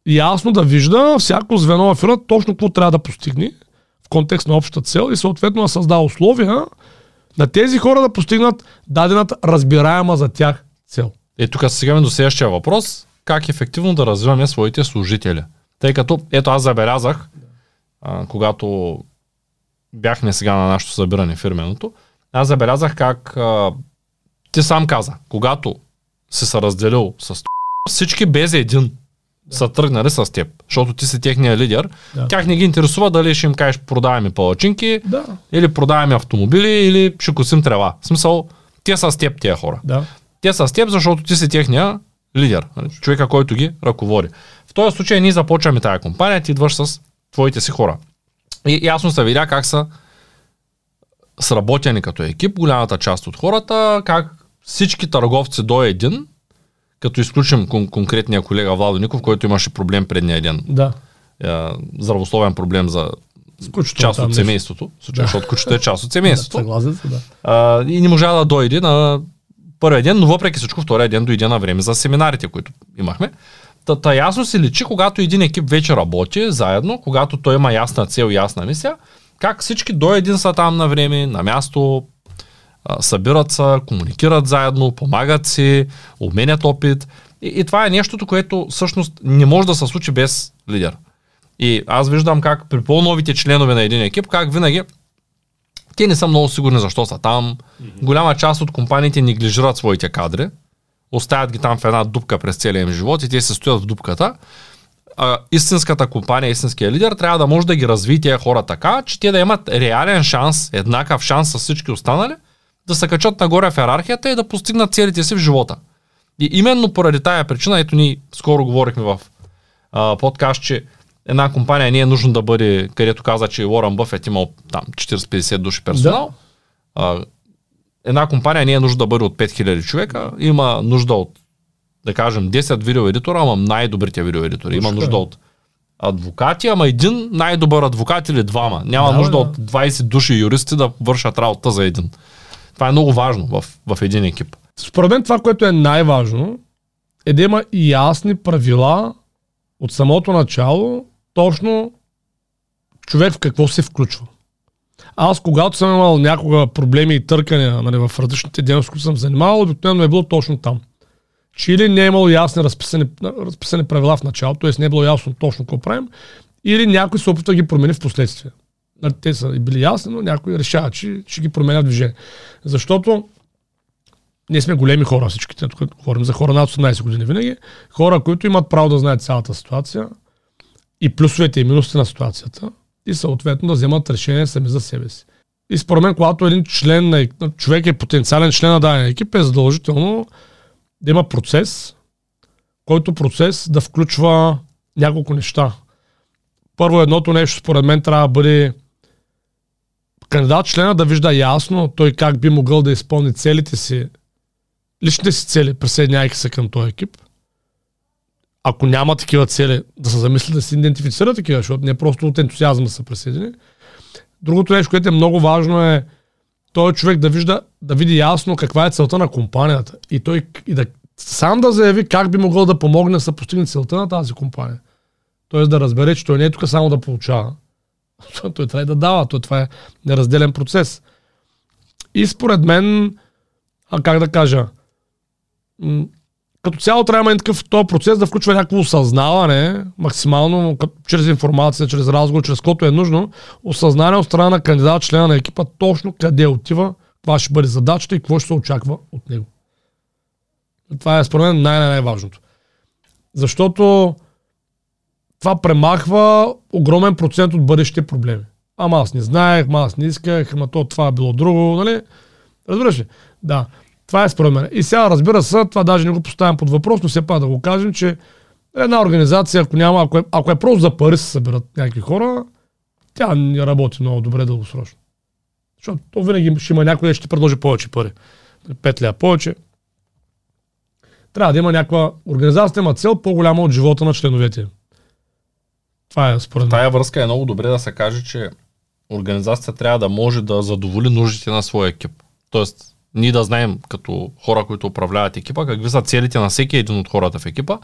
ясно да вижда всяко звено в фирма точно какво трябва да постигне в контекст на общата цел и съответно да създава условия на тези хора да постигнат дадената разбираема за тях цел. И тук сега до следващия въпрос. Как ефективно да развиваме своите служители? Тъй като, ето аз забелязах, а, когато бяхме сега на нашето събиране фирменото, аз забелязах как а, ти сам каза, когато си се разделил с всички без един са тръгнали с теб, защото ти си техния лидер. Да. Тях не ги интересува дали ще им кажеш продаваме палачинки, Да. или продаваме автомобили, или ще косим трева. В смисъл, те са с теб тия хора. Да. Те са с теб, защото ти си техния лидер, нали? човека, който ги ръководи. В този случай ние започваме тази компания, ти идваш с твоите си хора. И ясно се видя как са сработени като екип, голямата част от хората, как всички търговци до един, като изключим кон- конкретния колега Владо Ников, който имаше проблем предния ден, Да. е, здравословен проблем за С кучето част от семейството, Да. защото кучето е част от Да, семейството. съгласен съм, да. А, и не можа да дойде на първия ден, но въпреки всичко втория ден дойде на време за семинарите, които имахме. Та, та ясно се личи, когато един екип вече работи заедно, когато той има ясна цел, ясна мисия, как всички до един са там на време, на място, събират се, комуникират заедно, помагат си, обменят опит. И, и това е нещото, което всъщност не може да се случи без лидер. И аз виждам как при по-новите членове на един екип, как винаги те не са много сигурни защо са там. Голяма част от компаниите неглижират своите кадри, оставят ги там в една дупка през целия им живот и те се стоят в дупката. А, истинската компания, истинския лидер трябва да може да ги развие тези хора така, че те да имат реален шанс, еднакъв шанс с всички останали, да се качат нагоре в иерархията и да постигнат целите си в живота. И именно поради тая причина, ето ние скоро говорихме в а, подкаст, че една компания не е нужно да бъде, където каза, че Уорън Бъфет имал там 40-50 души персонал. А, една компания не е нужда да бъде от 5000 човека, има нужда от, да кажем, 10 видеоедитора, ама най-добрите видеоедитори. Има Точно нужда от адвокати, ама един най-добър адвокат или двама. Няма Да, нужда да. от 20 души юристи да вършат работа за един. Това е много важно в, в един екип. Според мен това, което е най-важно, е да има ясни правила от самото начало, точно човек в какво се включва. Аз, когато съм имал някога проблеми и търкания нали, в различните дейности, които съм занимавал, обикновено е било точно там. Че или не е имало ясни разписани, разписани правила в началото, т.е. не е било ясно точно какво правим, или някой се опитва да ги промени в последствие. Те са били ясни, но някой решава, че ще ги променят в движение. Защото ние сме големи хора всичките, тук говорим за хора над 18 години винаги, хора, които имат право да знаят цялата ситуация и плюсовете и минусите на ситуацията и съответно да вземат решение сами за себе си. И според мен, когато един член на човек е потенциален член на даден екип, е задължително да има процес, който процес да включва няколко неща. Първо едното нещо, според мен, трябва да бъде кандидат члена да вижда ясно той как би могъл да изпълни целите си, личните си цели, присъединяйки се към този екип. Ако няма такива цели, да се замисли да се идентифицира такива, защото не е просто от ентусиазма се присъедини. Другото нещо, което е много важно е той човек да, вижда, да види ясно каква е целта на компанията и той и да сам да заяви как би могъл да помогне да постигне целта на тази компания. Тоест да разбере, че той не е тук само да получава. той трябва да дава. Той, това е неразделен процес. И според мен, а как да кажа, като цяло трябва да такъв този процес да включва някакво осъзнаване, максимално чрез информация, чрез разговор, чрез което е нужно, осъзнание от страна на кандидат, члена на екипа, точно къде отива, каква ще бъде задачата и какво ще се очаква от него. Това е според мен най-най-важното. Защото това премахва огромен процент от бъдещите проблеми. Ама аз не знаех, ама аз не исках, ама то това е било друго, нали? Разбираш ли? Да. Това е според мен. И сега, разбира се, това даже не го поставям под въпрос, но все пак да го кажем, че една организация, ако няма, ако е, ако е просто за пари се събират някакви хора, тя не работи много добре дългосрочно. Защото то винаги ще има някой, ще предложи повече пари. Пет ля повече. Трябва да има някаква организация, има цел по-голяма от живота на членовете. Това е според мен. Тая връзка е много добре да се каже, че организацията трябва да може да задоволи нуждите на своя екип. Тоест, ние да знаем като хора, които управляват екипа, какви са целите на всеки един от хората в екипа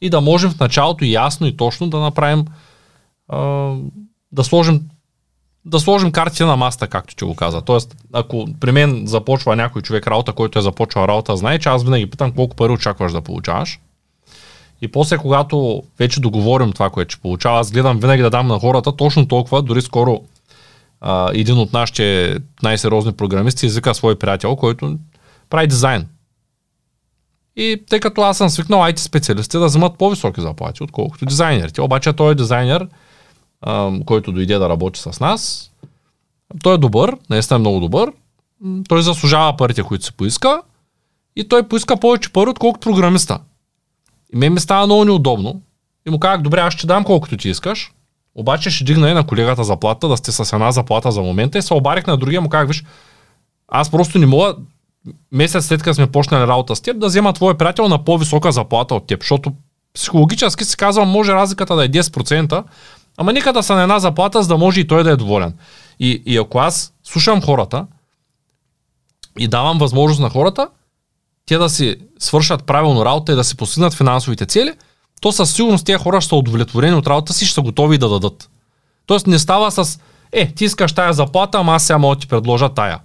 и да можем в началото ясно и точно да направим да сложим да сложим картите на маста, както ти го каза. Тоест, ако при мен започва някой човек работа, който е започвал работа, знае, че аз винаги питам колко пари очакваш да получаваш. И после, когато вече договорим това, което ще получава, аз гледам винаги да дам на хората точно толкова, дори скоро а, един от нашите най-сериозни програмисти извика свой приятел, който прави дизайн. И тъй като аз съм свикнал IT специалисти да вземат по-високи заплати, отколкото дизайнерите. Обаче той е дизайнер, а, който дойде да работи с нас. Той е добър, наистина е много добър. Той заслужава парите, които се поиска. И той поиска повече пари, отколкото програмиста. И мен ми става много неудобно. И му казах, добре, аз ще дам колкото ти искаш. Обаче ще дигна и на колегата заплата, да сте с една заплата за момента. И се обарих на другия, му казах, виж, аз просто не мога месец след като сме почнали работа с теб, да взема твой приятел на по-висока заплата от теб, защото психологически си казвам, може разликата да е 10%, ама нека да са на една заплата, за да може и той да е доволен. И, и ако аз слушам хората и давам възможност на хората, те да си свършат правилно работа и да си постигнат финансовите цели, то със сигурност тези хора ще са удовлетворени от работа си, ще са готови да дадат. Тоест не става с, е, ти искаш тая заплата, ама аз сега мога да ти предложа тая.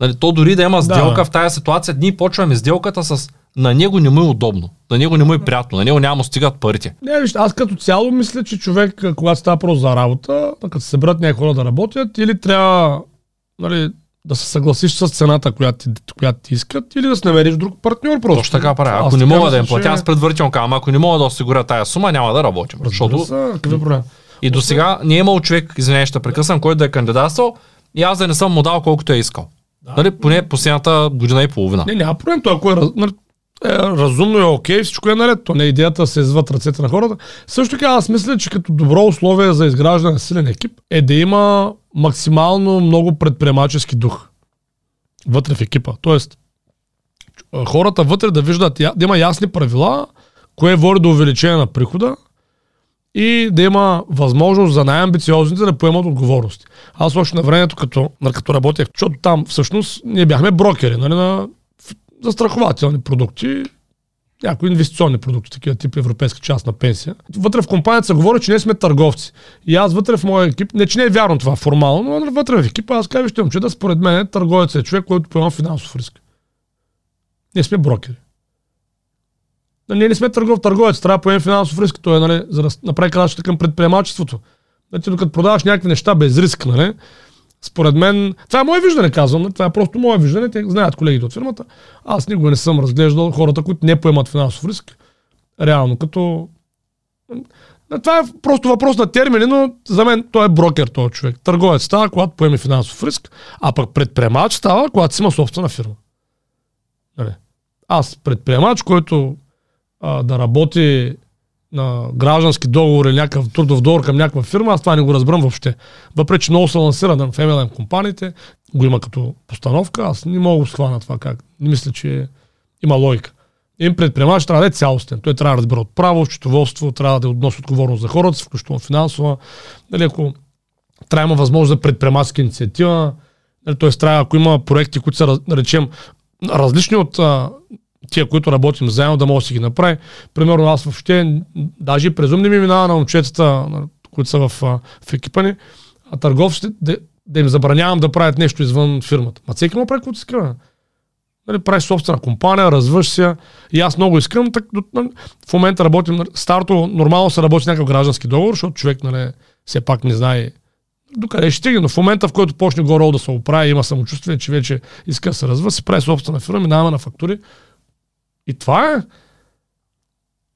Нали, то дори да има сделка да. в тая ситуация, ние почваме сделката с на него не му е удобно, на него не му е приятно, на него няма му стигат парите. Не, виж, аз като цяло мисля, че човек, когато става просто за работа, като се съберат някои хора да работят, или трябва нали, да се съгласиш с цената, която ти, която ти искат, или да се намериш друг партньор просто. Точно така правя. Ако не мога да им платя, аз предварително казвам, ако не мога да осигуря тая сума, няма да работим. Защото... Са, и до сега не е имал човек, извинявай, ще прекъсвам, който да е кандидатствал и аз да не съм му дал колкото е искал. Да. Нали, поне последната година и половина. Не, няма проблем. То, ако е, нали, е, разумно е окей, всичко е наред. То не е идеята да се изват ръцете на хората. Също така, аз мисля, че като добро условие за изграждане на силен екип е да има максимално много предприемачески дух вътре в екипа. Тоест, хората вътре да виждат, да има ясни правила, кое води до увеличение на прихода и да има възможност за най-амбициозните да поемат отговорности. Аз още на времето, като, като работех, защото там всъщност ние бяхме брокери нали, на застрахователни продукти, някои инвестиционни продукти, такива тип европейска част на пенсия. Вътре в компанията се говори, че ние сме търговци. И аз вътре в моя екип, не че не е вярно това формално, но вътре в екипа аз казвам, ще да според мен търговец е човек, който поема финансов риск. Ние сме брокери. Ние не сме търгов, търговец, трябва да поемем финансов риск, той е нали, за да направи крачката към предприемачеството. Значи, докато продаваш някакви неща без риск, нали, според мен, това е мое виждане, казвам, това е просто мое виждане, те знаят колегите от фирмата. Аз никога не съм разглеждал хората, които не поемат финансов риск, реално, като Това е просто въпрос на термини, но за мен той е брокер, този човек. Търговец става, когато поеме финансов риск, а пък предприемач става, когато си има собствена фирма. Нали? Аз предприемач, който а, да работи на граждански договор или някакъв трудов договор към някаква фирма, аз това не го разбирам въобще. Въпреки, че много се лансира в MLM компаниите, го има като постановка, аз не мога да схвана това как. Не мисля, че има логика. Им предприемач трябва да е цялостен. Той трябва да разбира от право, счетоводство, трябва да относи отговорност за хората, включително финансова. Нали, ако трябва има възможност за предприемачска инициатива, нали, т.е. трябва, ако има проекти, които са, речем, различни от тия, които работим заедно, да може да си ги направи. Примерно аз въобще, даже през ум не ми минава на момчетата, които са в, в екипа ни, а търговците, да, да им забранявам да правят нещо извън фирмата. Ма всеки му прави каквото иска. Нали, правиш собствена компания, развъж се. И аз много искам. Так, в момента работим, старто нормално се работи някакъв граждански договор, защото човек нали, все пак не знае докъде ще стигне. Но в момента, в който почне горе да се оправи, има самочувствие, че вече иска да се развива, се прави собствена фирма, минава на фактури. И това е.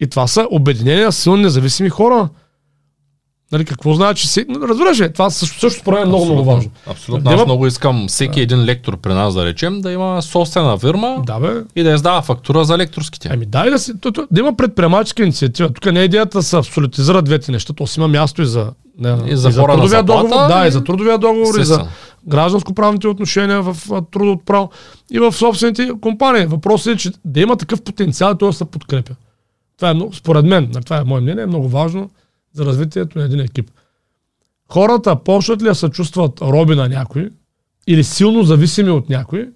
И това са обединения силни независими хора. Нали, какво значи. Разбираш ли, това също, също според мен е много, много важно. Абсолютно. Аз много искам всеки един лектор при нас, да речем, да има собствена фирма да, бе. и да издава фактура за лекторските. Ами дай да, си, то, то, да има предприемаческа инициатива. Тук не е идеята да се абсолютизират двете неща, то си има място и за, не, и за, и за трудовия заплата, договор, да, и за трудовия договор, и за гражданско-правните отношения в трудовото право и в собствените компании. Въпросът е, че да има такъв потенциал, той да се подкрепя. Това е много, според мен, това е мое мнение, е много важно за развитието на един екип. Хората почнат ли да се чувстват роби на някой или силно зависими от някой,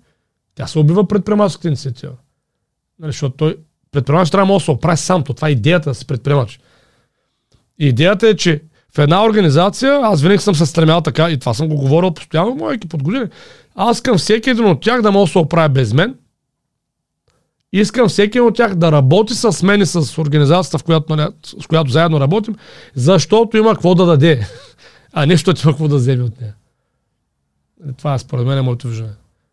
тя се убива предприемаческата инициатива. Нали, защото той предприемач трябва да се оправи сам. То това е идеята да си предприемач. Идеята е, че в една организация, аз винаги съм се стремял така, и това съм го говорил постоянно, моя екип от години. Аз към всеки един от тях да мога да се оправя без мен, Искам всеки от тях да работи с мен и с организацията, в която, нали, с която заедно работим, защото има какво да даде, а не защото има какво да вземе от нея. Това е според мен е моето виждане.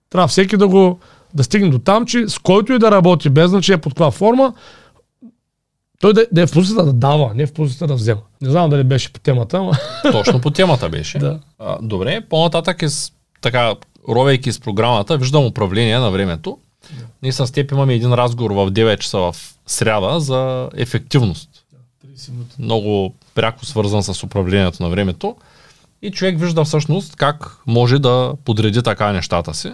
Трябва всеки да го да стигне до там, че с който и да работи, без значение под каква форма, той да, да е в позицията да дава, не в позицията да взема. Не знам дали беше по темата, ама... Точно по темата беше. да. А, добре, по-нататък е така, ровейки с програмата, виждам управление на времето. Да. Ние с теб имаме един разговор в 9 часа в сряда за ефективност. Да, Много пряко свързан с управлението на времето. И човек вижда всъщност как може да подреди така нещата си,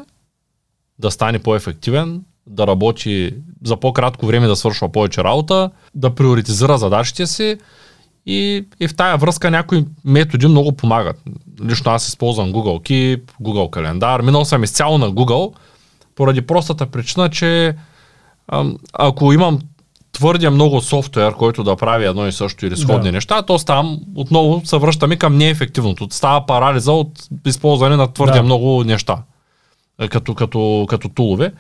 да стане по-ефективен, да работи за по-кратко време да свършва повече работа, да приоритизира задачите си и, и в тая връзка някои методи много помагат. Лично аз използвам Google Keep, Google календар. Минал съм изцяло на Google, поради простата причина, че ако имам твърдя много софтуер, който да прави едно и също или сходни да. неща, то ставам, отново се връщаме към неефективното. Става парализа от използване на твърдя да. много неща като, като, като тулове.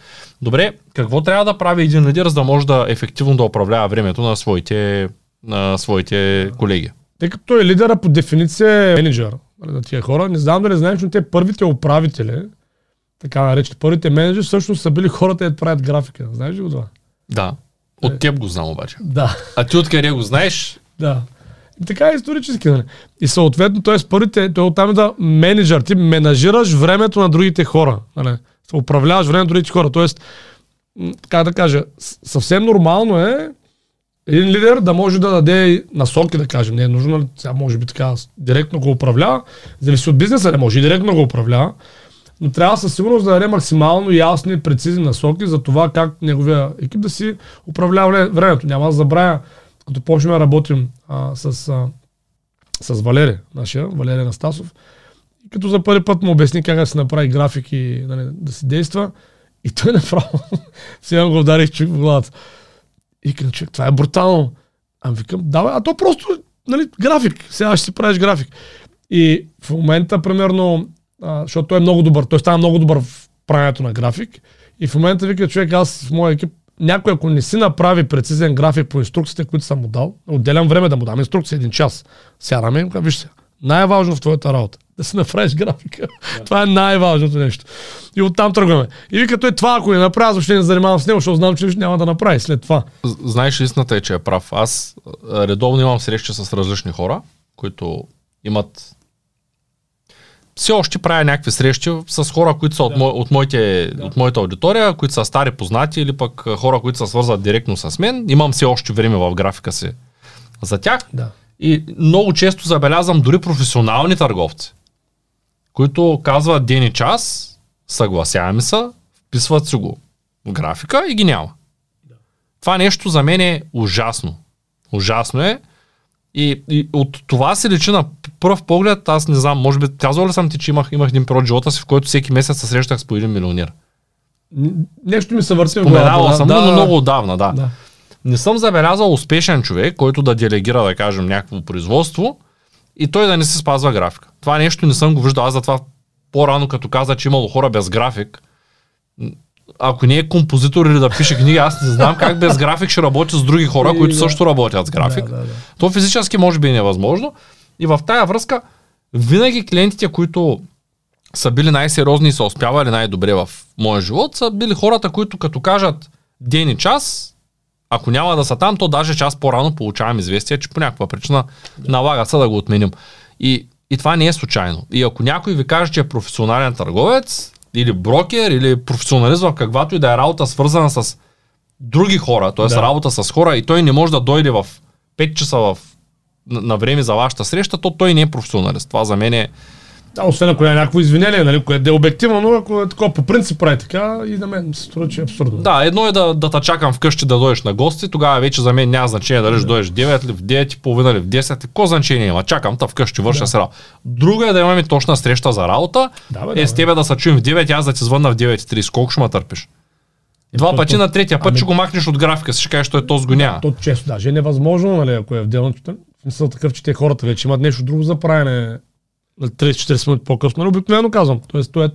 Добре, какво трябва да прави един лидер, за да може да ефективно да управлява времето на своите, на своите колеги? Тъй като той е лидера по дефиниция е менеджер на тия хора, не знам дали знаеш, но те първите управители, така наречени. Първите менеджери всъщност са били хората, да правят графика. Знаеш ли го това? Да. От е. теб го знам обаче. Да. А ти откъде го знаеш? Да. И така е исторически. Нали? И съответно, т.е. първите, той оттам е да менеджер, ти менажираш времето на другите хора. Нали? Управляваш времето на другите хора. Тоест, как да кажа, съвсем нормално е един лидер да може да даде насоки, да кажем. Не е нужно, нали? сега може би така директно го управлява. Зависи от бизнеса, не може и директно го управлява но трябва със сигурност да даде максимално ясни и прецизни насоки за това как неговия екип да си управлява времето. Няма да забравя, като почнем да работим а, с, а, с Валери, нашия, Валерия Настасов, и като за първи път му обясни как да се направи график и не, да се действа, и той направо, сега го ударих човек в главата. И към човек, това е брутално. Ами викам, давай, а то просто, нали, график. Сега ще си правиш график. И в момента, примерно, а, защото той е много добър. Той става много добър в правенето на график. И в момента вика човек, аз в моя екип, някой ако не си направи прецизен график по инструкциите, които съм му дал, отделям време да му дам инструкция един час. Сядаме и виж се. Най-важно в твоята работа. да си направиш графика. Това е най-важното нещо. И оттам тръгваме. И вика той това, ако не направя, защо не занимавам с него, защото знам, че няма да направи след това. Знаеш, истината е, че е прав. Аз редовно имам срещи с различни хора, които имат все още правя някакви срещи с хора, които са от, мо, от, моите, от моята аудитория, които са стари познати или пък хора, които се свързват директно с мен. Имам все още време в графика си за тях. Да. И много често забелязвам дори професионални търговци, които казват ден и час, съгласяваме се, вписват си го в графика и ги няма. Това нещо за мен е ужасно. Ужасно е. И, и от това се личи на пръв поглед, аз не знам, може би казвал ли съм ти, че имах, имах един период живота си, в който всеки месец се срещах с по един милионер. Нещо ми се върти в главата, съм, да, но да, много отдавна, да. Да. Не съм забелязал успешен човек, който да делегира, да кажем, някакво производство и той да не си спазва графика. Това нещо не съм го виждал. Аз затова по-рано, като каза, че имало хора без график, ако не е композитор или да пише книги, аз не знам как без график ще работи с други хора, И, които да. също работят с график. Да, да, да. То физически може би е невъзможно. И в тая връзка, винаги клиентите, които са били най-сериозни и са успявали най-добре в моя живот, са били хората, които като кажат ден и час, ако няма да са там, то даже час по-рано получавам известие, че по някаква причина налага се да го отменим. И, и това не е случайно. И ако някой ви каже, че е професионален търговец, или брокер, или професионалист в каквато и да е работа, свързана с други хора, т.е. Да. работа с хора, и той не може да дойде в 5 часа в, на, на време за вашата среща, то той не е професионалист. Това за мен е Да, освен ако е някакво извинение, нали, което да е обективно, но ако е такова по принцип прави така, и на мен се струва, че е абсурдно. Да, едно е да, да те чакам вкъщи да дойдеш на гости, тогава вече за мен няма значение дали ще дойдеш в 9 ли, в 9 и половина ли, в 10, какво значение има, чакам те вкъщи, върша Да. се работа. Друго е да имаме точна среща за работа, Да, бе, е да, с бе. тебе да се чуем в 9, аз да ти звънна в 9.30, колко ще ме търпиш? Два то- пъти то- на третия път ами- ще го махнеш от графика, си ще кажеш, той то с го няма. То често даже е невъзможно, нали, ако е в делното. В смисъл такъв, че те хората вече имат нещо друго за правене 30-40 минути по-късно. Нали, обикновено казвам. Тоест, то е,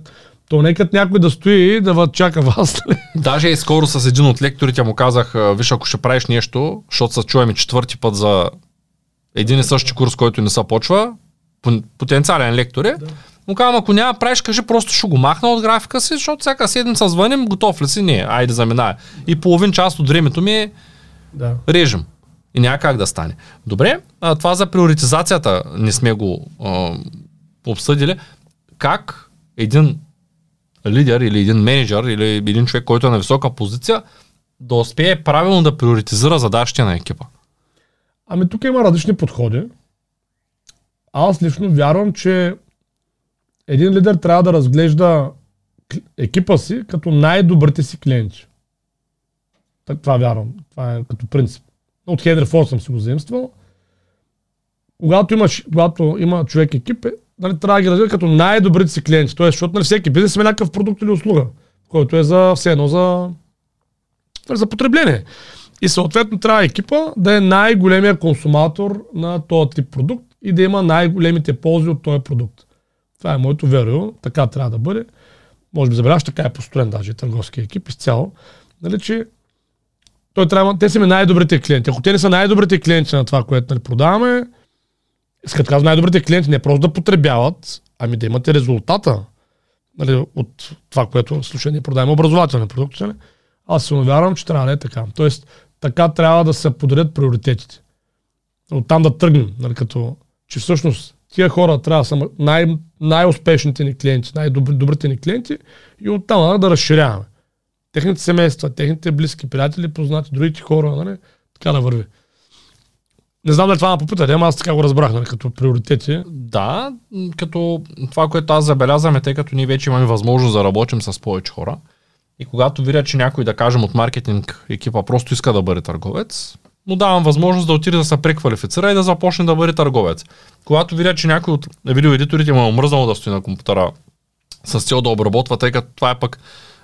то нека някой да стои и да чака вас. Нали? Даже и скоро с един от лекторите му казах, виж ако ще правиш нещо, защото се чуваме четвърти път за един и същи курс, който не се почва, потенциален лектор е, му казвам, ако няма правиш, кажи, просто ще го махна от графика си, защото всяка седмица звъним, готов ли си? Не, айде заминай. И половин част от времето ми е Да. режем. И няма как да стане. Добре, а, това за приоритизацията не сме го а, обсъдили. Как един лидер или един менеджер или един човек, който е на висока позиция, да успее правилно да приоритизира задачите на екипа. Ами тук има различни подходи. Аз лично вярвам, че един лидер трябва да разглежда екипа си като най-добрите си клиенти. Това вярвам. Това е като принцип. От Хенри Форд съм си го заимствал. Когато, имаш, когато има човек екип, е, нали, трябва да ги разгледа като най-добрите си клиенти. Тоест, защото нали, всеки бизнес има някакъв продукт или услуга, който е за все едно за, за потребление. И съответно трябва екипа да е най-големия консуматор на този тип продукт и да има най-големите ползи от този продукт. Това е моето веро, така трябва да бъде. Може би забеляваш, така е построен даже търговски екип изцяло. Нали, че той трябва, те са най-добрите клиенти. Ако те не са най-добрите клиенти на това, което нали, продаваме, искат казвам най-добрите клиенти не просто да потребяват, ами да имате резултата нали, от това, което слушай, ние продаваме образователни продукти. Нали? Аз се вярвам, че трябва да е така. Тоест, така трябва да се подредят приоритетите. От там да тръгнем, нали, като, че всъщност тия хора трябва да са най- най-успешните ни клиенти, най-добрите ни клиенти и оттам нали, да разширяваме. Техните семейства, техните близки, приятели, познати, другите хора, нали, така да върви. Не знам дали това ме попитате, ама аз така го разбрах, нали, като приоритети. Да, като това, което аз забелязвам е, тъй като ние вече имаме възможност да работим с повече хора. И когато видя, че някой, да кажем, от маркетинг екипа просто иска да бъде търговец, му давам възможност да отиде да се преквалифицира и да започне да бъде търговец. Когато видя, че някой от видеоедиторите му е омръзнало да стои на компютъра с цел да обработва, тъй като това е пък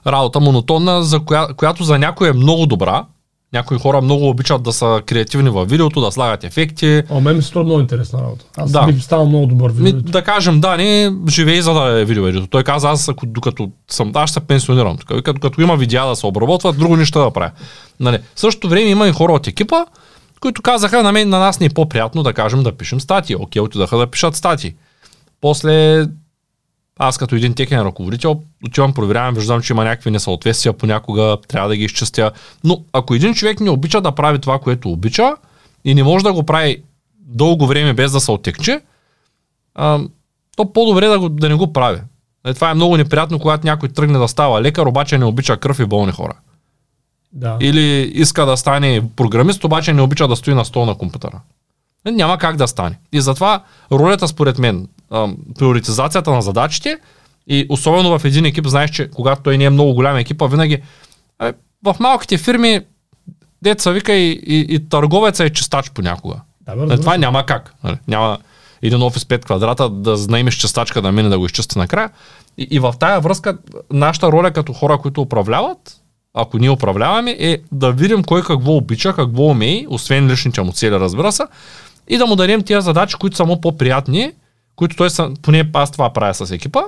работа монотонна, за коя, която за някой е много добра. Някои хора много обичат да са креативни във видеото, да слагат ефекти, А мен ми се много интересна работа. Аз Да. бих станал много добър ми, видео. да кажем, да, не живее за да е видеоедитор. Той каза, аз ако, докато съм, аз ще се пенсионирам. Тук, като, като има видеа да се обработват, друго нищо да правя. Нали. В същото време има и хора от екипа, които казаха, на, мен, на нас не е по-приятно да кажем да пишем статии. Окей, отидаха да пишат статии. после аз като един техен ръководител отивам, проверявам, виждам, че има някакви несъответствия понякога, трябва да ги изчистя. Но ако един човек не обича да прави това, което обича и не може да го прави дълго време без да се оттекче, а, то по-добре да, го, да не го прави. Е, това е много неприятно, когато някой тръгне да става лекар, обаче не обича кръв и болни хора. Да. Или иска да стане програмист, обаче не обича да стои на стол на компютъра. Няма как да стане. И затова ролята, според мен, приоритизацията на задачите и особено в един екип, знаеш, че когато той не е много голям екип, а винаги е, в малките фирми деца вика и, и, и търговеца е чистач понякога. Да, бе, това няма как. нали. Няма един офис 5 квадрата да наемеш чистачка да мине да го изчисти накрая. И, и в тая връзка нашата роля като хора, които управляват, ако ние управляваме, е да видим кой какво обича, какво умее, освен личните му цели, разбира се, и да му дадем тия задачи, които са му по-приятни, които той са, поне аз това правя с екипа,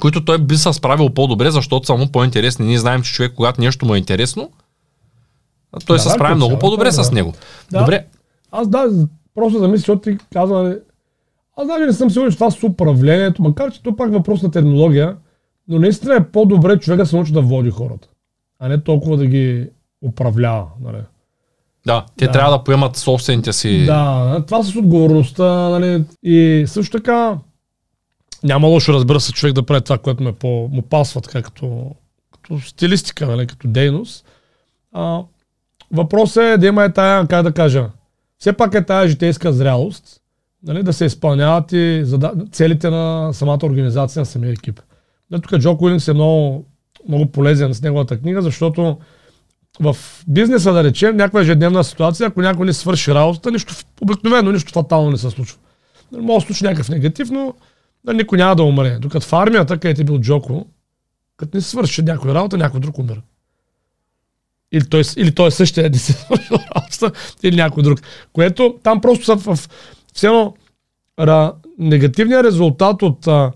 които той би се справил по-добре, защото са му по-интересни. Ние знаем, че човек, когато нещо му е интересно, той Да, се справя много по-добре да. с него. Да. Добре, Аз да, просто замисля, защото ти каза, аз даже не съм сигурен, че това с управлението, макар че то пак въпрос на терминология, но наистина е по-добре човек да се научи да води хората, а не толкова да ги управлява. Нали. Да, те Да. трябва да поемат собствените си. Да, това с отговорността, нали, и също така няма лошо, разбира се, човек да прави това, което му, е по, му пасва така като, като стилистика, нали, като дейност. А, въпросът е да има е тая, как да кажа, все пак е тая житейска зрялост, нали, да се изпълняват и зада... целите на самата организация, на самия екип. Да, тук Джо Уилингс е много, много полезен с неговата книга, защото в бизнеса, да речем, някаква ежедневна ситуация, ако някой не свърши работата, нищо, обикновено нищо фатално не се случва. Нали, Може да случи някакъв негатив, но нали, никой няма да умре. Докато в армията, където е бил Джоко, като не свърши някой работа, някой друг умира. Или той, или той същия не се свършил работата, или някой друг. Което там просто са в, в все едно, негативният резултат от а,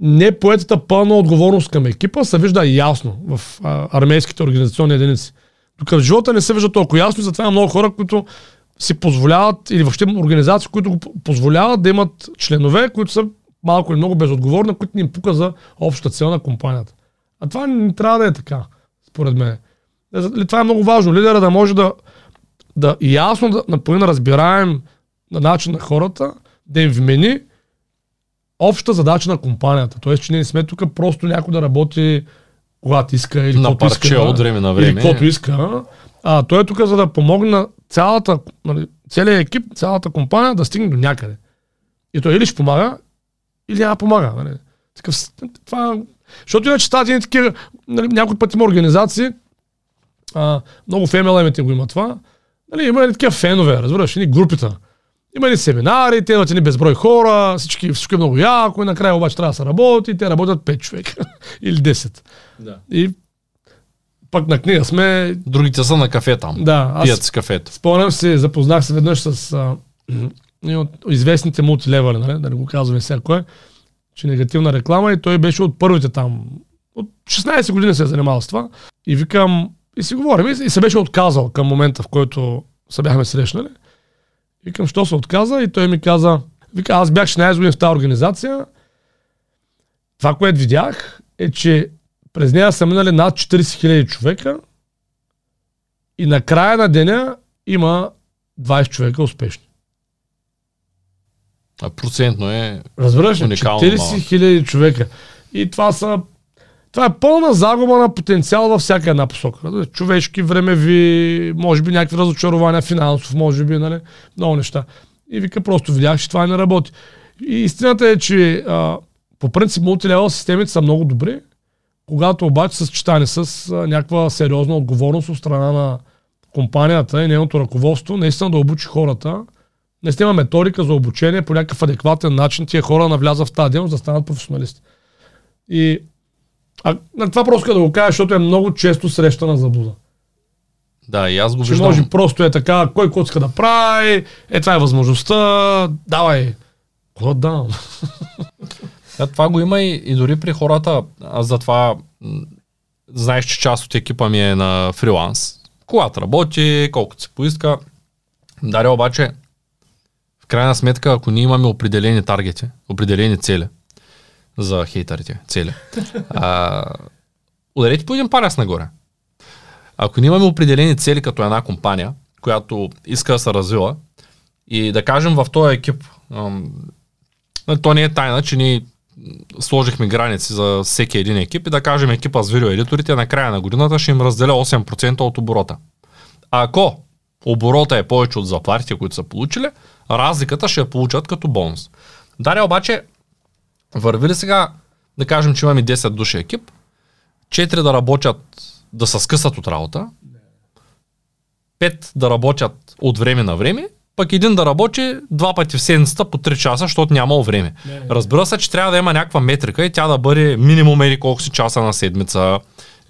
не поетата пълна отговорност към екипа се вижда ясно в а, армейските организационни единици. Тук в живота не се вижда толкова ясно и затова има много хора, които си позволяват, или въобще организации, които го позволяват да имат членове, които са малко или много безотговорни, които ни им пука за обща цел на компанията. А това не трябва да е така, според мен. Е, Това е много важно. Лидера да може да, да ясно, да, на по един разбираем на начин на хората, да им вмени обща задача на компанията. Тоест, че ние не сме тук просто някой да работи когато иска или на иска. парче да, от време на Или време. каквото иска. А той е тук за да помогне на цялата, нали, целият екип, цялата компания да стигне до някъде. И той или ще помага, или няма помага. Нали. Такъв, това, защото иначе стават едни такива, нали, някой път има организации, а, много в MLM-ите го има това, нали, има такива фенове, разбираш, едни групите. Има ни семинари, те имат едни безброй хора, всички, всичко е много яко и накрая обаче трябва да се работи, те работят 5 човека или 10. Да. И пък на книга сме, Другите са на кафе там. да, аз Пият с кафето. Спомням се, запознах се веднъж с а, от известните мултилевали, нали, да не го казваме сега кой, че негативна реклама и той беше от първите там. От 16 години се е занимавал с това. И викам, и си говорим, и, и се беше отказал към момента, в който се бяхме срещнали. Викам, що се отказа? И той ми каза, вика, аз бях 16 години в тази организация. Това, което видях, е, че през нея са минали над 40 000 човека и на края на деня има 20 човека успешни. А процентно е... Разбираш ли? Уникално 40 малък. хиляди човека. И това са... Това е пълна загуба на потенциал във всяка една посока. Човешки, времеви, може би някакви разочарования, финансов, може би, нали? Много неща. И вика, просто видях, че това не работи. И истината е, че а, по принцип мултилевел системите са много добри, когато обаче са съчетани с а, някаква сериозна отговорност от страна на компанията и нейното ръководство, наистина да обучи хората, наистина има методика за обучение по някакъв адекватен начин тия хора навлязат в тази дейност да станат професионалисти. И а, на това просто да го кажа, защото е много често срещана заблуда. Да, и аз го Че виждам. може просто е така, кой иска да прави, е това е възможността, давай. Да давам? Да, това го има и, и дори при хората. Аз затова знаеш, че част от екипа ми е на фриланс. Когато работи, колкото се поиска. Даре обаче, в крайна сметка, ако ние имаме определени таргети, определени цели за хейтерите, цели, а, ударете по един палец нагоре. Ако ние имаме определени цели като една компания, която иска да се развива, и да кажем в този екип, ам, нали, то не е тайна, че ние сложихме граници за всеки един екип и да кажем екипа с видеоедиторите на края на годината ще им разделя 8% от оборота. Ако оборота е повече от заплатите, които са получили, разликата ще я получат като бонус. Даря обаче, върви ли сега, да кажем, че имаме 10 души екип, 4 да работят, да се скъсат от работа, 5 да работят от време на време, пък един да работи два пъти в седмицата по 3 часа, защото нямал време. Не, не. Разбира се, че трябва да има някаква метрика и тя да бъде минимум ери колко си часа на седмица,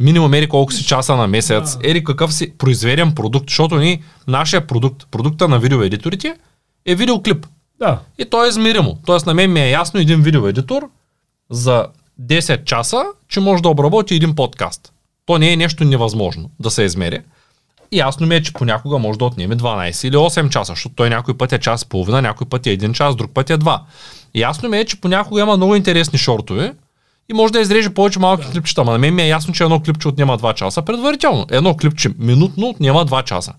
минимум ери колко си часа на месец, Да. ери какъв си произведен продукт, защото ни, нашия продукт, продукта на видеоедиторите е видеоклип. Да. И то е измеримо. Тоест на мен ми е ясно един видеоедитор за 10 часа, че може да обработи един подкаст. То не е нещо невъзможно да се измери. И ясно ми е, че понякога може да отнеме 12 или 8 часа, защото той някой път е час и половина, някой път е 1 час, друг път е 2. И ясно ми е, че понякога има много интересни шортове и може да изреже повече малки да. клипчета. Ама на мен ми е ясно, че едно клипче отнема 2 часа предварително. Едно клипче минутно отнема 2 часа.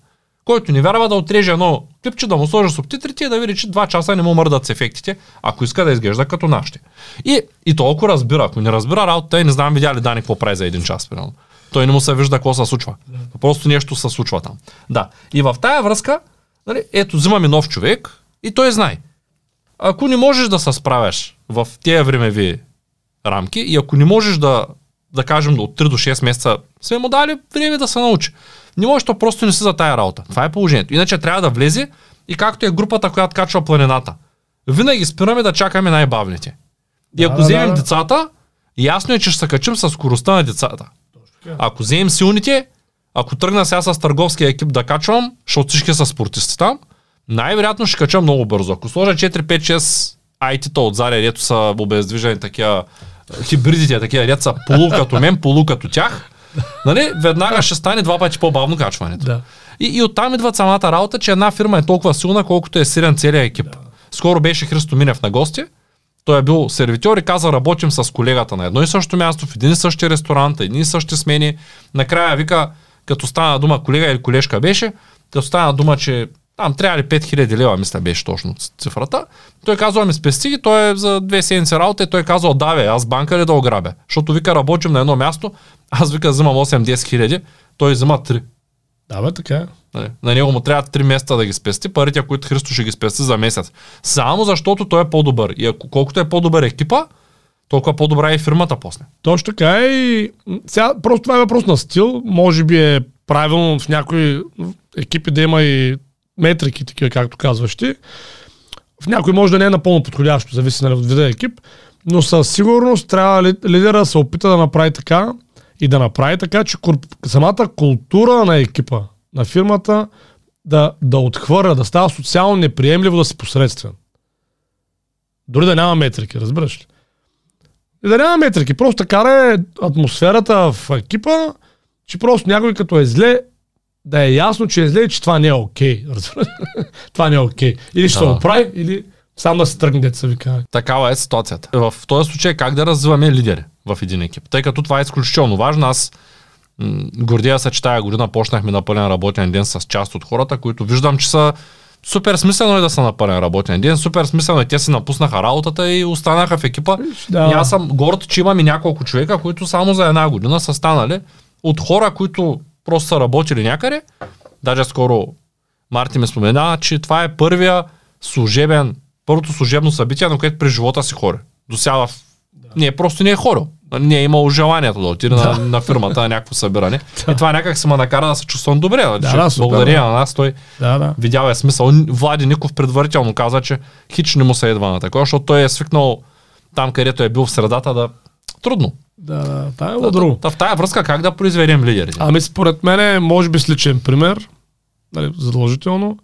Който не вярва да отреже едно клипче, да му сложи субтитрите и да види, че 2 часа не му мърдат с ефектите, ако иска да изглежда като нашите. И, и толкова разбира. Ако не разбира работата, не знам видя ли Дани какво прави за един час, примерно. Той не му се вижда какво се случва. Просто нещо се случва там. Да. И в тая връзка, нали, ето, взимаме нов човек и той знае. Ако не можеш да се справяш в тези времеви рамки и ако не можеш да, да кажем, от 3 до 6 месеца, сме му дали време да се научи. Не можеш, то просто не си за тая работа. Това е положението. Иначе трябва да влезе и както е групата, която качва планината. Винаги спираме да чакаме най-бавните. И Да, ако да, вземем да. децата, ясно е, че ще се качим с скоростта на децата. Ако вземем силните, ако тръгна сега с търговския екип да качвам, защото всички са спортисти там, най-вероятно ще кача много бързо. Ако сложа 4-5-6 IT-та отзади, дето са обездвижени такива хибридите, такива дето са полу като мен, полу като тях, нали, веднага ще стане два пъти по-бавно качването. Да. И, и оттам идва самата работа, че една фирма е толкова силна, колкото е силен целият екип. Да. Скоро беше Христо Минев на гости. Той е бил сервитьор и каза, работим с колегата на едно и също място, в един и същи ресторант, едни и същи смени. Накрая вика, като стана дума колега или колежка беше, като стана дума, че там трябва ли 5000 лева, мисля беше точно цифрата. Той казва, ми спести ги, той е за две седмици работа и той казва, да бе, аз банка ли да ограбя? Защото вика, работим на едно място, аз вика, взимам 8-10 хиляди, той взима 3. Да, бе, така е. Нали, На него му трябва 3 месеца да ги спести, парите, които Христо ще ги спести за месец. Само защото той е по-добър. И ако, колкото е по-добър екипа, толкова по-добра е и фирмата после. Точно така е и сега просто това е въпрос на стил. Може би е правилно в някои екипи да има и метрики, такива както казваш ти. В някой може да не е напълно подходящо, зависи нали, от вида екип, но със сигурност трябва ли- лидера да се опита да направи така и да направи така, че самата култура на екипа, на фирмата да, да отхвърля, да става социално неприемливо да си посредствен. Дори да няма метрики, разбираш ли? И да няма метрики. Просто кара е атмосферата в екипа, че просто някой като е зле, да е ясно, че е зле че това не е окей. това не е окей. Или ще Да. се оправи, или сам да се тръгне, деца вика. Такава е ситуацията. В този случай как да развиваме лидери в един екип? Тъй като това е изключително важно. Аз м, гордея се, че тая година почнахме на пълен работен ден с част от хората, които виждам, че са супер смислено е да са на пълен работен ден, супер смислено е те си напуснаха работата и останаха в екипа. Да. И аз съм горд, че имам и няколко човека, които само за една година са станали от хора, които просто са работили някъде. Даже скоро Марти ме спомена, че това е първия служебен, първото служебно събитие, на което през живота си хори. До сега в... не е просто не е хорил. Не е имал желанието да отиде на, на фирмата на някакво събиране. И това някак се ме накара да се чувствам добре. Да, Да, да, супер, благодаря да. на нас, той Да, да. видял е смисъл. Влади Ников предварително каза, че хич не му се едва на такова, защото той е свикнал там, където е бил в средата да... Трудно. Да, да. Това е друго. Та, в тая връзка как да произведем лидерите? Ами според мен може би с личен пример, нали, задължително,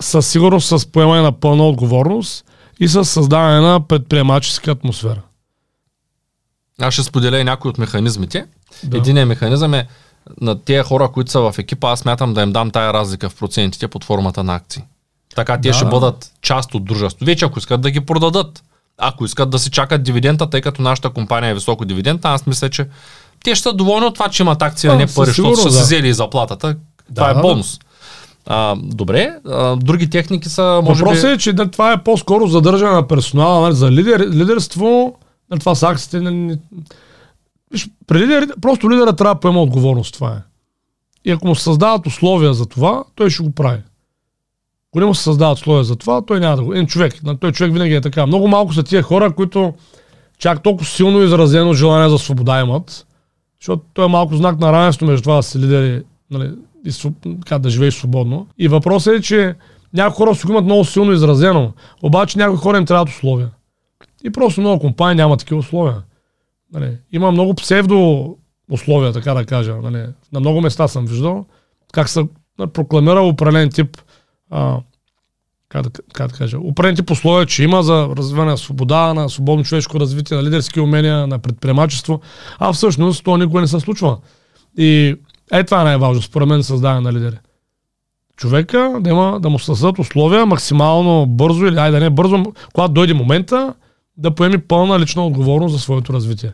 със сигурност с поемане на пълна отговорност и с създаване на предприемаческа атмосфера. Аз ще споделя и някои от механизмите. Да. Да. Единият механизъм е на тези хора, които са в екипа, аз смятам да им дам тая разлика в процентите под формата на акции. Така те Да. ще бъдат част от дружеството. Вече ако искат да ги продадат, ако искат да си чакат дивидента, тъй като нашата компания е високо дивидента, аз мисля, че те ще са доволни от това, че имат акции, а не пари, защото са си взели и заплатата. Това Да, е да. бонус. А, добре, а, други техники са, може Въпросът би... е, че да, това е по-скоро задържане на персонала. Нали, за лидер, лидерство, нали, това са акциите. Нали, виж, при лидер, просто лидера трябва да поема отговорност. Това е. И ако му създават условия за това, той ще го прави. Ако не му се създават условия за това, той няма да го. Един човек. Той човек винаги е така. Много малко са тия хора, които чак толкова силно изразено желание за свобода имат. Защото той е малко знак на равенство между това да си лидери нали, и така, да живееш свободно. И въпросът е, че някои хора си го имат много силно изразено, обаче някои хора им трябват условия. И просто много компании няма такива условия. Нали, има много псевдо условия, така да кажа. Нали. На много места съм виждал как се нали, прокламира определен тип а, как, как да кажа, определен тип условия, че има за развиване на свобода, на свободно човешко развитие, на лидерски умения, на предприемачество, а всъщност това никога не се случва. И е това е най-важно, според мен, създаване на лидери. Човека да, има, да му създадат условия максимално бързо или да не бързо, когато дойде момента, да поеми пълна лична отговорност за своето развитие.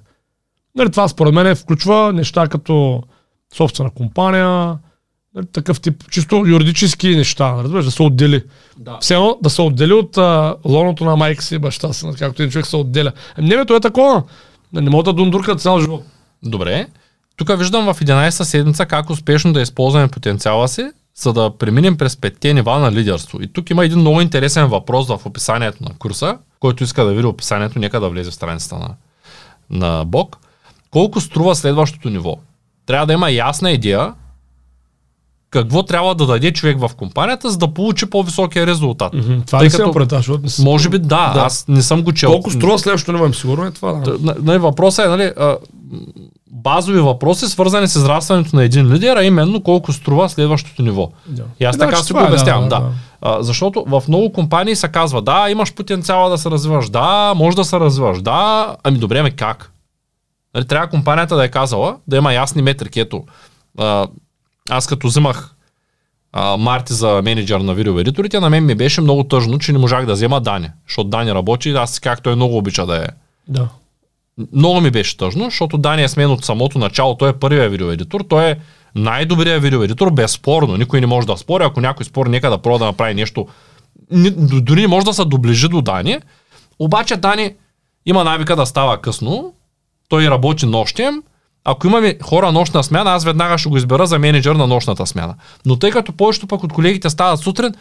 Нали, това според мен включва неща като собствена компания, такъв тип, чисто юридически неща, разбираш, да се отдели. Да. Все едно да се отдели от а, лоното на майка си и баща си, както един човек се отделя. Ами не, бе, то е такова. Не, могат да дундуркат цял живот. Добре. Тук виждам в 11-та седмица как успешно да използваме потенциала си, за да преминем през петте нива на лидерство. И тук има един много интересен въпрос в описанието на курса, който иска да види описанието, нека да влезе в страницата на, на Бог. Колко струва следващото ниво? Трябва да има ясна идея какво трябва да даде човек в компанията, за да получи по-високия резултат. Мгм, Това Тъй не се като- защото не си... Може би да, Да. аз не съм го чел. Колко струва следващото ниво, им сигурно е това. Да. Т- Нали, въпросът е, нали, а, базови въпроси, свързани с израстването на един лидер, а именно колко струва следващото ниво. Да. И аз Е, така значи си това го е, обяснявам, да, да. да, А, защото в много компании се казва, да, имаш потенциала да се развиваш, да, може да се развиваш, да, ами добре, ме как? Нали, трябва компанията да е казала, да има ясни метрики. Ето, а, аз като взимах а, Марти за менеджер на видеоедиторите, на мен ми беше много тъжно, че не можах да взема Дани. Защото Дани работи, аз как той много обича да е да. много ми беше тъжно, защото Дани е с мен от самото начало. Той е първият видеоедитор. Той е най-добрият видеоедитор, безспорно. Никой не може да спори. Ако някой спори, нека да пробва да направи нещо. Дори не може да се доближи до Дани. Обаче Дани има навика да става късно. Той работи нощем. Ако имаме хора нощна смяна, аз веднага ще го избера за менеджер на нощната смяна. Но тъй като повечето пък от колегите стават сутрин,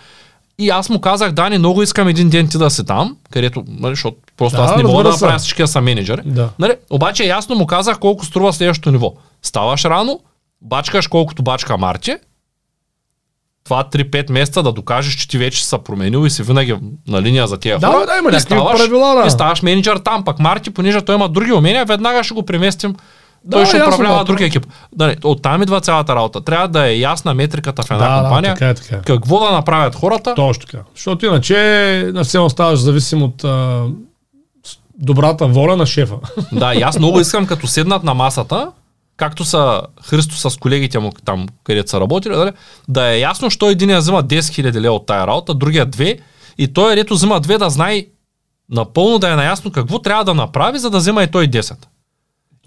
и аз му казах, Дани, много искам един ден ти да си там, където, нали, защото просто Да, аз не мога да направя всички да са менеджери. Да. Нали? Обаче ясно му казах колко струва следващото ниво. Ставаш рано, бачкаш колкото бачка Марти, това 3-5 месеца да докажеш, че ти вече се променил и си винаги на линия за тия Да, хора. да, има и ставаш, правила, да. И ставаш менеджер там, пък Марти, понеже той има други умения, веднага ще го преместим. Да, той ще управлява да, друг екип. Да, не, оттам идва цялата работа. Трябва да е ясна метриката в една Да, да, компания. така е, така е. Какво да направят хората? Точно така. Защото иначе на все ставаш зависим от а, добрата воля на шефа. Да, и аз много искам като седнат на масата, както са Христо с колегите му там, където са работили, дали, да е ясно, що един взима 10 000 лева от тая работа, другия 2 и той, дето взима 2, да знае напълно да е наясно какво трябва да направи, за да взима и той 10.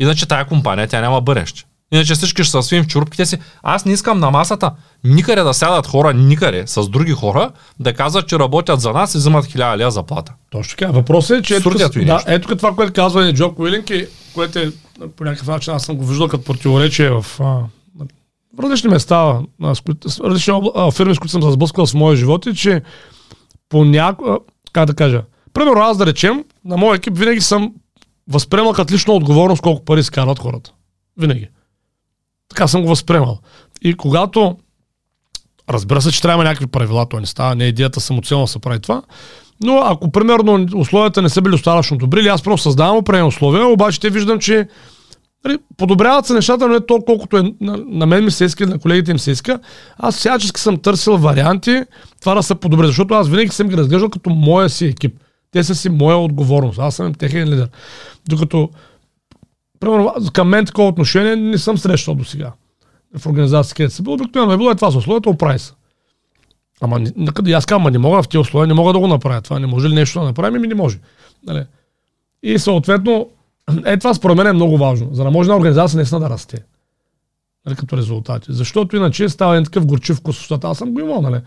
Иначе тая компания, тя няма бъдеще. Иначе всички ще са свим в чурупките си. Аз не искам на масата никъде да сядат хора, никъде с други хора, да казват, че работят за нас и взимат 1000 лева заплата. Точно така. Въпросът е, че ето, да, ето това, което казва и Джо Уилинки, което е по някакъв начин аз съм го виждал като противоречие в, а, в различни места, а, с, с различни обла- а, фирми, с които съм се сблъскал в моя живот и че по някаква, как да кажа, примерно аз да речем, на моя екип винаги съм възприемал като лична отговорност колко пари скарват хората. Винаги. Така съм го възприемал. И когато Разбира се, че трябва някакви правила, то не става, не е идеята самоцелно се прави това. Но ако, примерно, условията не са били достатъчно добри, или аз просто създавам определени условия, обаче те виждам, че нали, подобряват се нещата, но не толкова, колкото е, на, на мен ми се иска, на колегите им се иска. Аз всячески съм търсил варианти това да се подобри, защото аз винаги съм ги разглеждал като моя си екип. Те са си моя отговорност. Аз съм техен лидер. Докато, примерно, към мен такова отношение не съм срещал до сега в организация, където са бил, обикновено е било е това с условията, оправи се. Ама накъде аз казвам, не мога в тези условия, не мога да го направя това. Не може ли нещо да направим? Ми не може. Нали? И съответно, е това според мен е много важно, за да може една организация наистина да расте. Нали, като резултати. Защото иначе става един такъв горчив вкус в. Аз съм го имал, нали?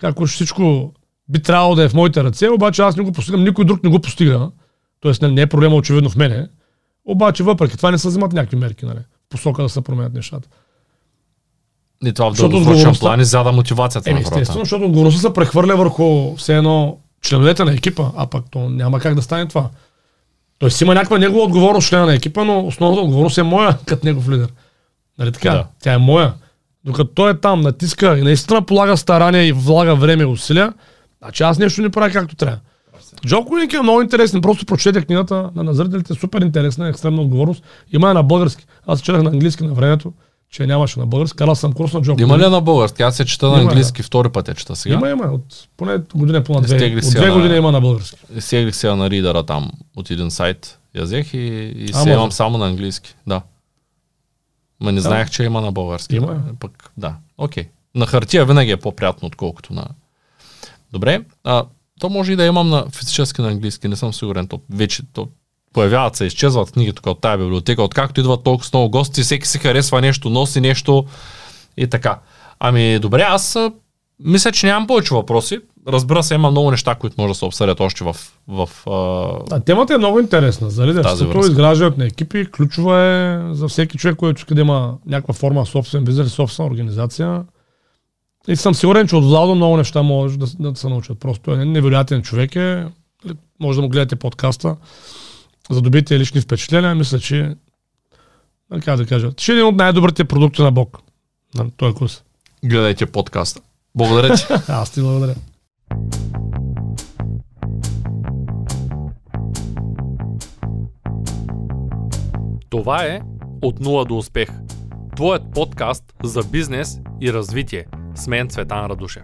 Как всичко би трябвало да е в моите ръце, обаче аз не го постигам, никой друг не го постига. Тоест нали, не е проблема очевидно в мене. Обаче въпреки това не се вземат някакви мерки, нали? В посока да се променят нещата. И това в дългосрочен план изяда мотивацията Еми, на хората. естествено, защото отговорността се прехвърля върху все едно членовете на екипа, а пък то няма как да стане това. Тоест има някаква негова отговорност члена на екипа, но основната отговорност е моя като негов лидер. Нали така? Да. Тя е моя. Докато той е там, натиска и наистина полага старания и влага време и усилия, значи аз нещо не правя както трябва. Джо Куинк е много интересен. Просто прочете книгата на, на зрителите. Супер интересна, екстремна отговорност. Има я на български. Аз четах на английски на времето, че нямаше на български. Карал съм курс на Джо Има ли на български? Аз се чета на английски, втори път я чета сега. има, има. От поне година и половина, две. От две на- години има на български. Сеглих се я на ридера там от един сайт. Я взех и, и А, се имам само на английски. Да. Ма не знаех, че има на български. Има. Пък, да. Окей. На хартия винаги е по-приятно, отколкото на... Добре. А, то може и да имам на физически на английски, не съм сигурен. То вече то появяват се, изчезват книги тук от тази библиотека. Откакто идват толкова много гости, всеки си харесва нещо, носи нещо и така. Ами, добре, аз мисля, че нямам повече въпроси. Разбира се, има много неща, които може да се обсъдят още в, в а, А, темата е много интересна. За лидерството, изграждането на екипи, ключова е за всеки човек, който иска да има някаква форма собствен бизнес, собствена организация. И съм сигурен, че от Владо много неща може да, да се научат. Просто е невероятен човек е. Може да му гледате подкаста, за да добиете лични впечатления. Мисля, че как да кажа, ще е един от най-добрите продукти на Бог. На този курс. гледайте подкаста. Благодаря ти. Аз ти благодаря. Това е От нула до успех. Твоят подкаст за бизнес и развитие. Smen Cvetan Raduše.